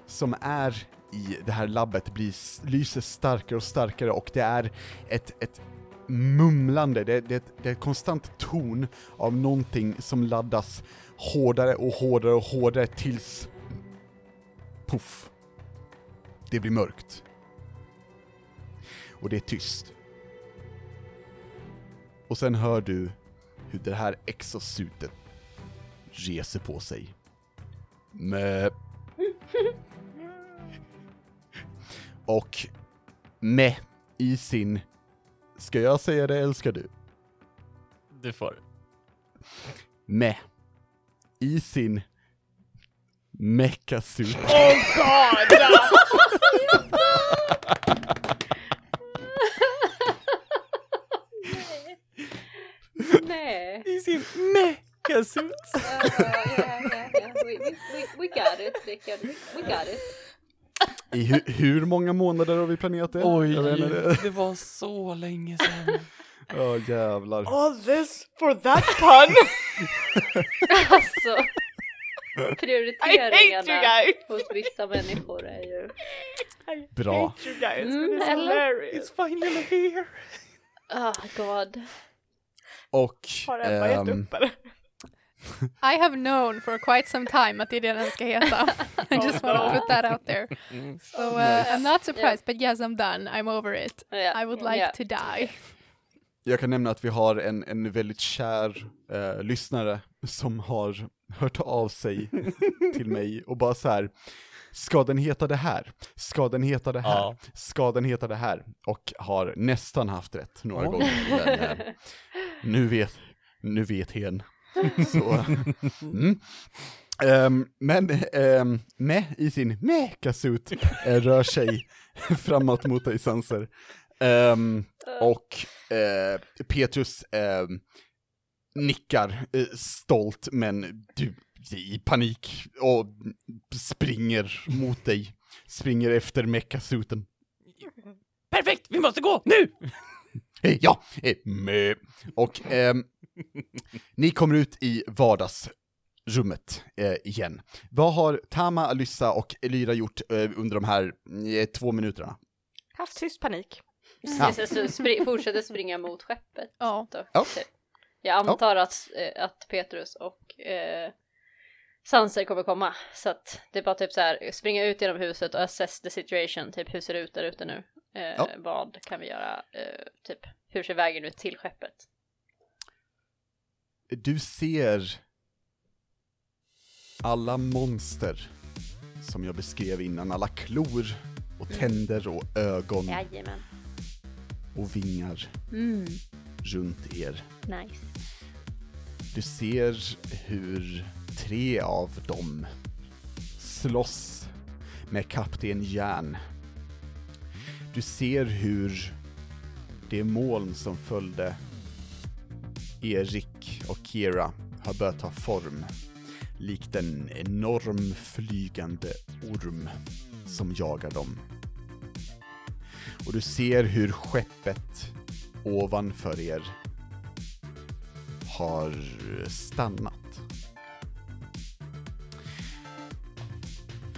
som är i det här labbet blir, lyser starkare och starkare och det är ett, ett mumlande, det, det, det är ett konstant ton av någonting som laddas hårdare och hårdare och hårdare tills... Puff. Det blir mörkt. Och det är tyst. Och sen hör du hur det här exosutet reser på sig. Mö. Och med i sin... Ska jag säga det eller ska du? Du får. Med i sin mechasuit. Oh god! I sin mechasuit. Uh, yeah, yeah, yeah. We, we, we, we got it, Rickard. We, got it. I hu hur många månader har vi planerat det? Oj, det. det var så länge sedan. Ja jävlar. All this for that pun! Alltså. I hate you Prioriteringarna guys! hos vissa människor är ju... I Bra. hate you guys, Mm, it is eller? hilarious. finally here. Oh god. Och... Har Ebba gett ehm, upp eller? I have known for quite some time att det är det den ska heta. I just want to put that out there. So uh, I'm not surprised, but yes, I'm done. I'm over it. I would like to die. Jag kan nämna att vi har en, en väldigt kär eh, lyssnare som har hört av sig till mig och bara så här. Ska den heta det här? Ska den heta det här? Ja. Ska den heta det här? Och har nästan haft rätt några Oj. gånger. Men, eh, nu vet, nu vet hen. Så, mm. Ehm, men um, med i sin mekasuit uh, rör sig framåt mot dig Sanser. Ehm, och eh, Petrus ehm, nickar eh, stolt men du i panik och springer mot dig. Springer efter mekasuten. Perfekt, vi måste gå nu! Eh, Ja, eh, mö. Och ehm, ni kommer ut i vardagsrummet eh, igen. Vad har Tama, Alyssa och Elyra gjort eh, under de här eh, två minuterna? Haft tyst panik. Ja. Spri fortsätter springa mot skeppet. Ja. Då, Ja. typ. Jag antar att, eh, att Petrus och eh, Sanser kommer komma. Så att det är bara typ så här springa ut genom huset och assess the situation. Typ hur ser det ut där ute nu? Eh, Ja. Vad kan vi göra? Eh, typ, hur ser vägen ut till skeppet? Du ser alla monster som jag beskrev innan, alla klor och tänder och ögon Jajamän. och vingar Mm, runt er. nice. Du ser hur tre av dem slåss med kapten Järn. Du ser hur det moln som följde Erik och Kira har börjat ta form, likt en enorm flygande orm som jagar dem. Och du ser hur skeppet ovanför er har stannat.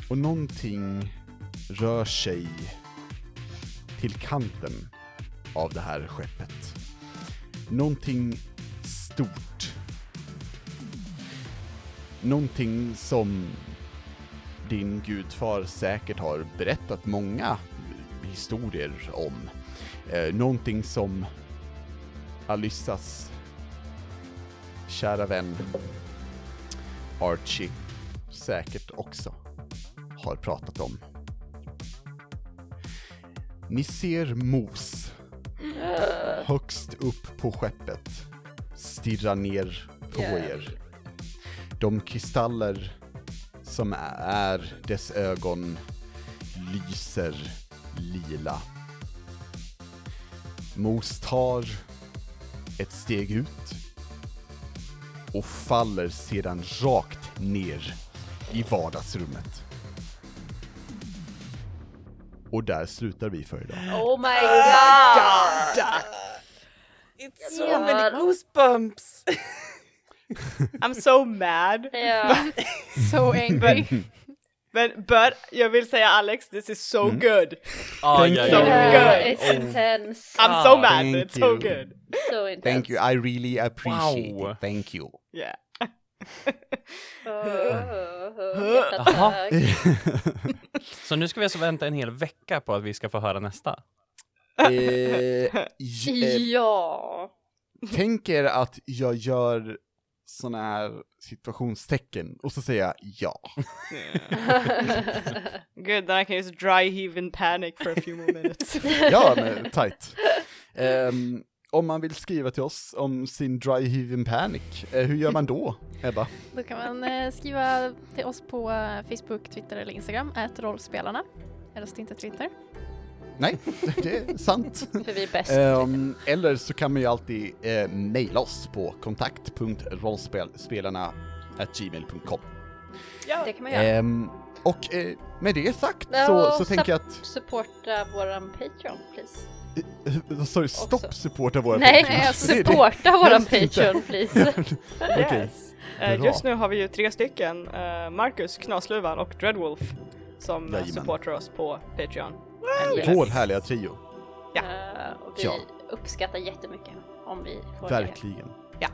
Och någonting rör sig till kanten av det här skeppet. Någonting stort. Någonting som din gudfar säkert har berättat många historier om. Eh, någonting som Alyssas kära vän Archie säkert också har pratat om. Ni ser Mos högst upp på skeppet stirra ner på er. De kristaller som är dess ögon lyser lila. Mos tar ett steg ut och faller sedan rakt ner i vardagsrummet. Och där slutar vi för idag. Oh my god! It's so many goosebumps! I'm so mad. Ja. So angry. Men but, jag vill säga Alex, this is so Mm. good. Aj, Thank you. aj. Yeah, good. It's intense. I'm so mad, it's you. so good. so intense. Thank you, I really appreciate Wow. it. Thank you. Yeah. Jaha. Så nu ska vi alltså vänta en hel vecka på att vi ska få höra nästa? eh, eh, Ja. tänk er att jag gör såna här situationstecken och så säger jag ja. Good, then I can just dry heave in panic for a few more minutes. Ja, men tight. Ehm, om man vill skriva till oss om sin dry heave in panic, eh, hur gör man då, Ebba? Då kan man eh, skriva till oss på eh, Facebook, Twitter eller Instagram, ät rollspelarna. Eller så inte Twitter. Nej, det är sant. För vi är bäst. Ehm, eller så kan man ju alltid eh, mejla oss på kontakt.rollspelarna.gmail.com det kan man göra. Ehm, Och eh, med det sagt Ja, så, så tänker jag Supporta våran Patreon, please. Att... Vad sa du? Stopp supporta våra Nej, Det- det- supporta inte. Patreon, please. Okej. Yes. Eh, Bra. just nu har vi ju tre stycken, eh, Marcus, Knasluvan och Dreadwolf, som Jajamän. supportar oss på Patreon. Vår härliga trio. Ja. Eh, och vi Ja. uppskattar jättemycket om vi får det. Verkligen. Ja.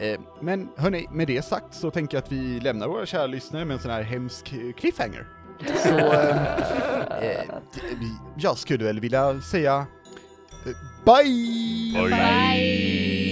Eh, men hörni, med det sagt så tänker jag att vi lämnar våra kära lyssnare med en sån här hemsk cliffhanger. Så eh, eh, jag skulle väl vilja säga eh, bye! Bye!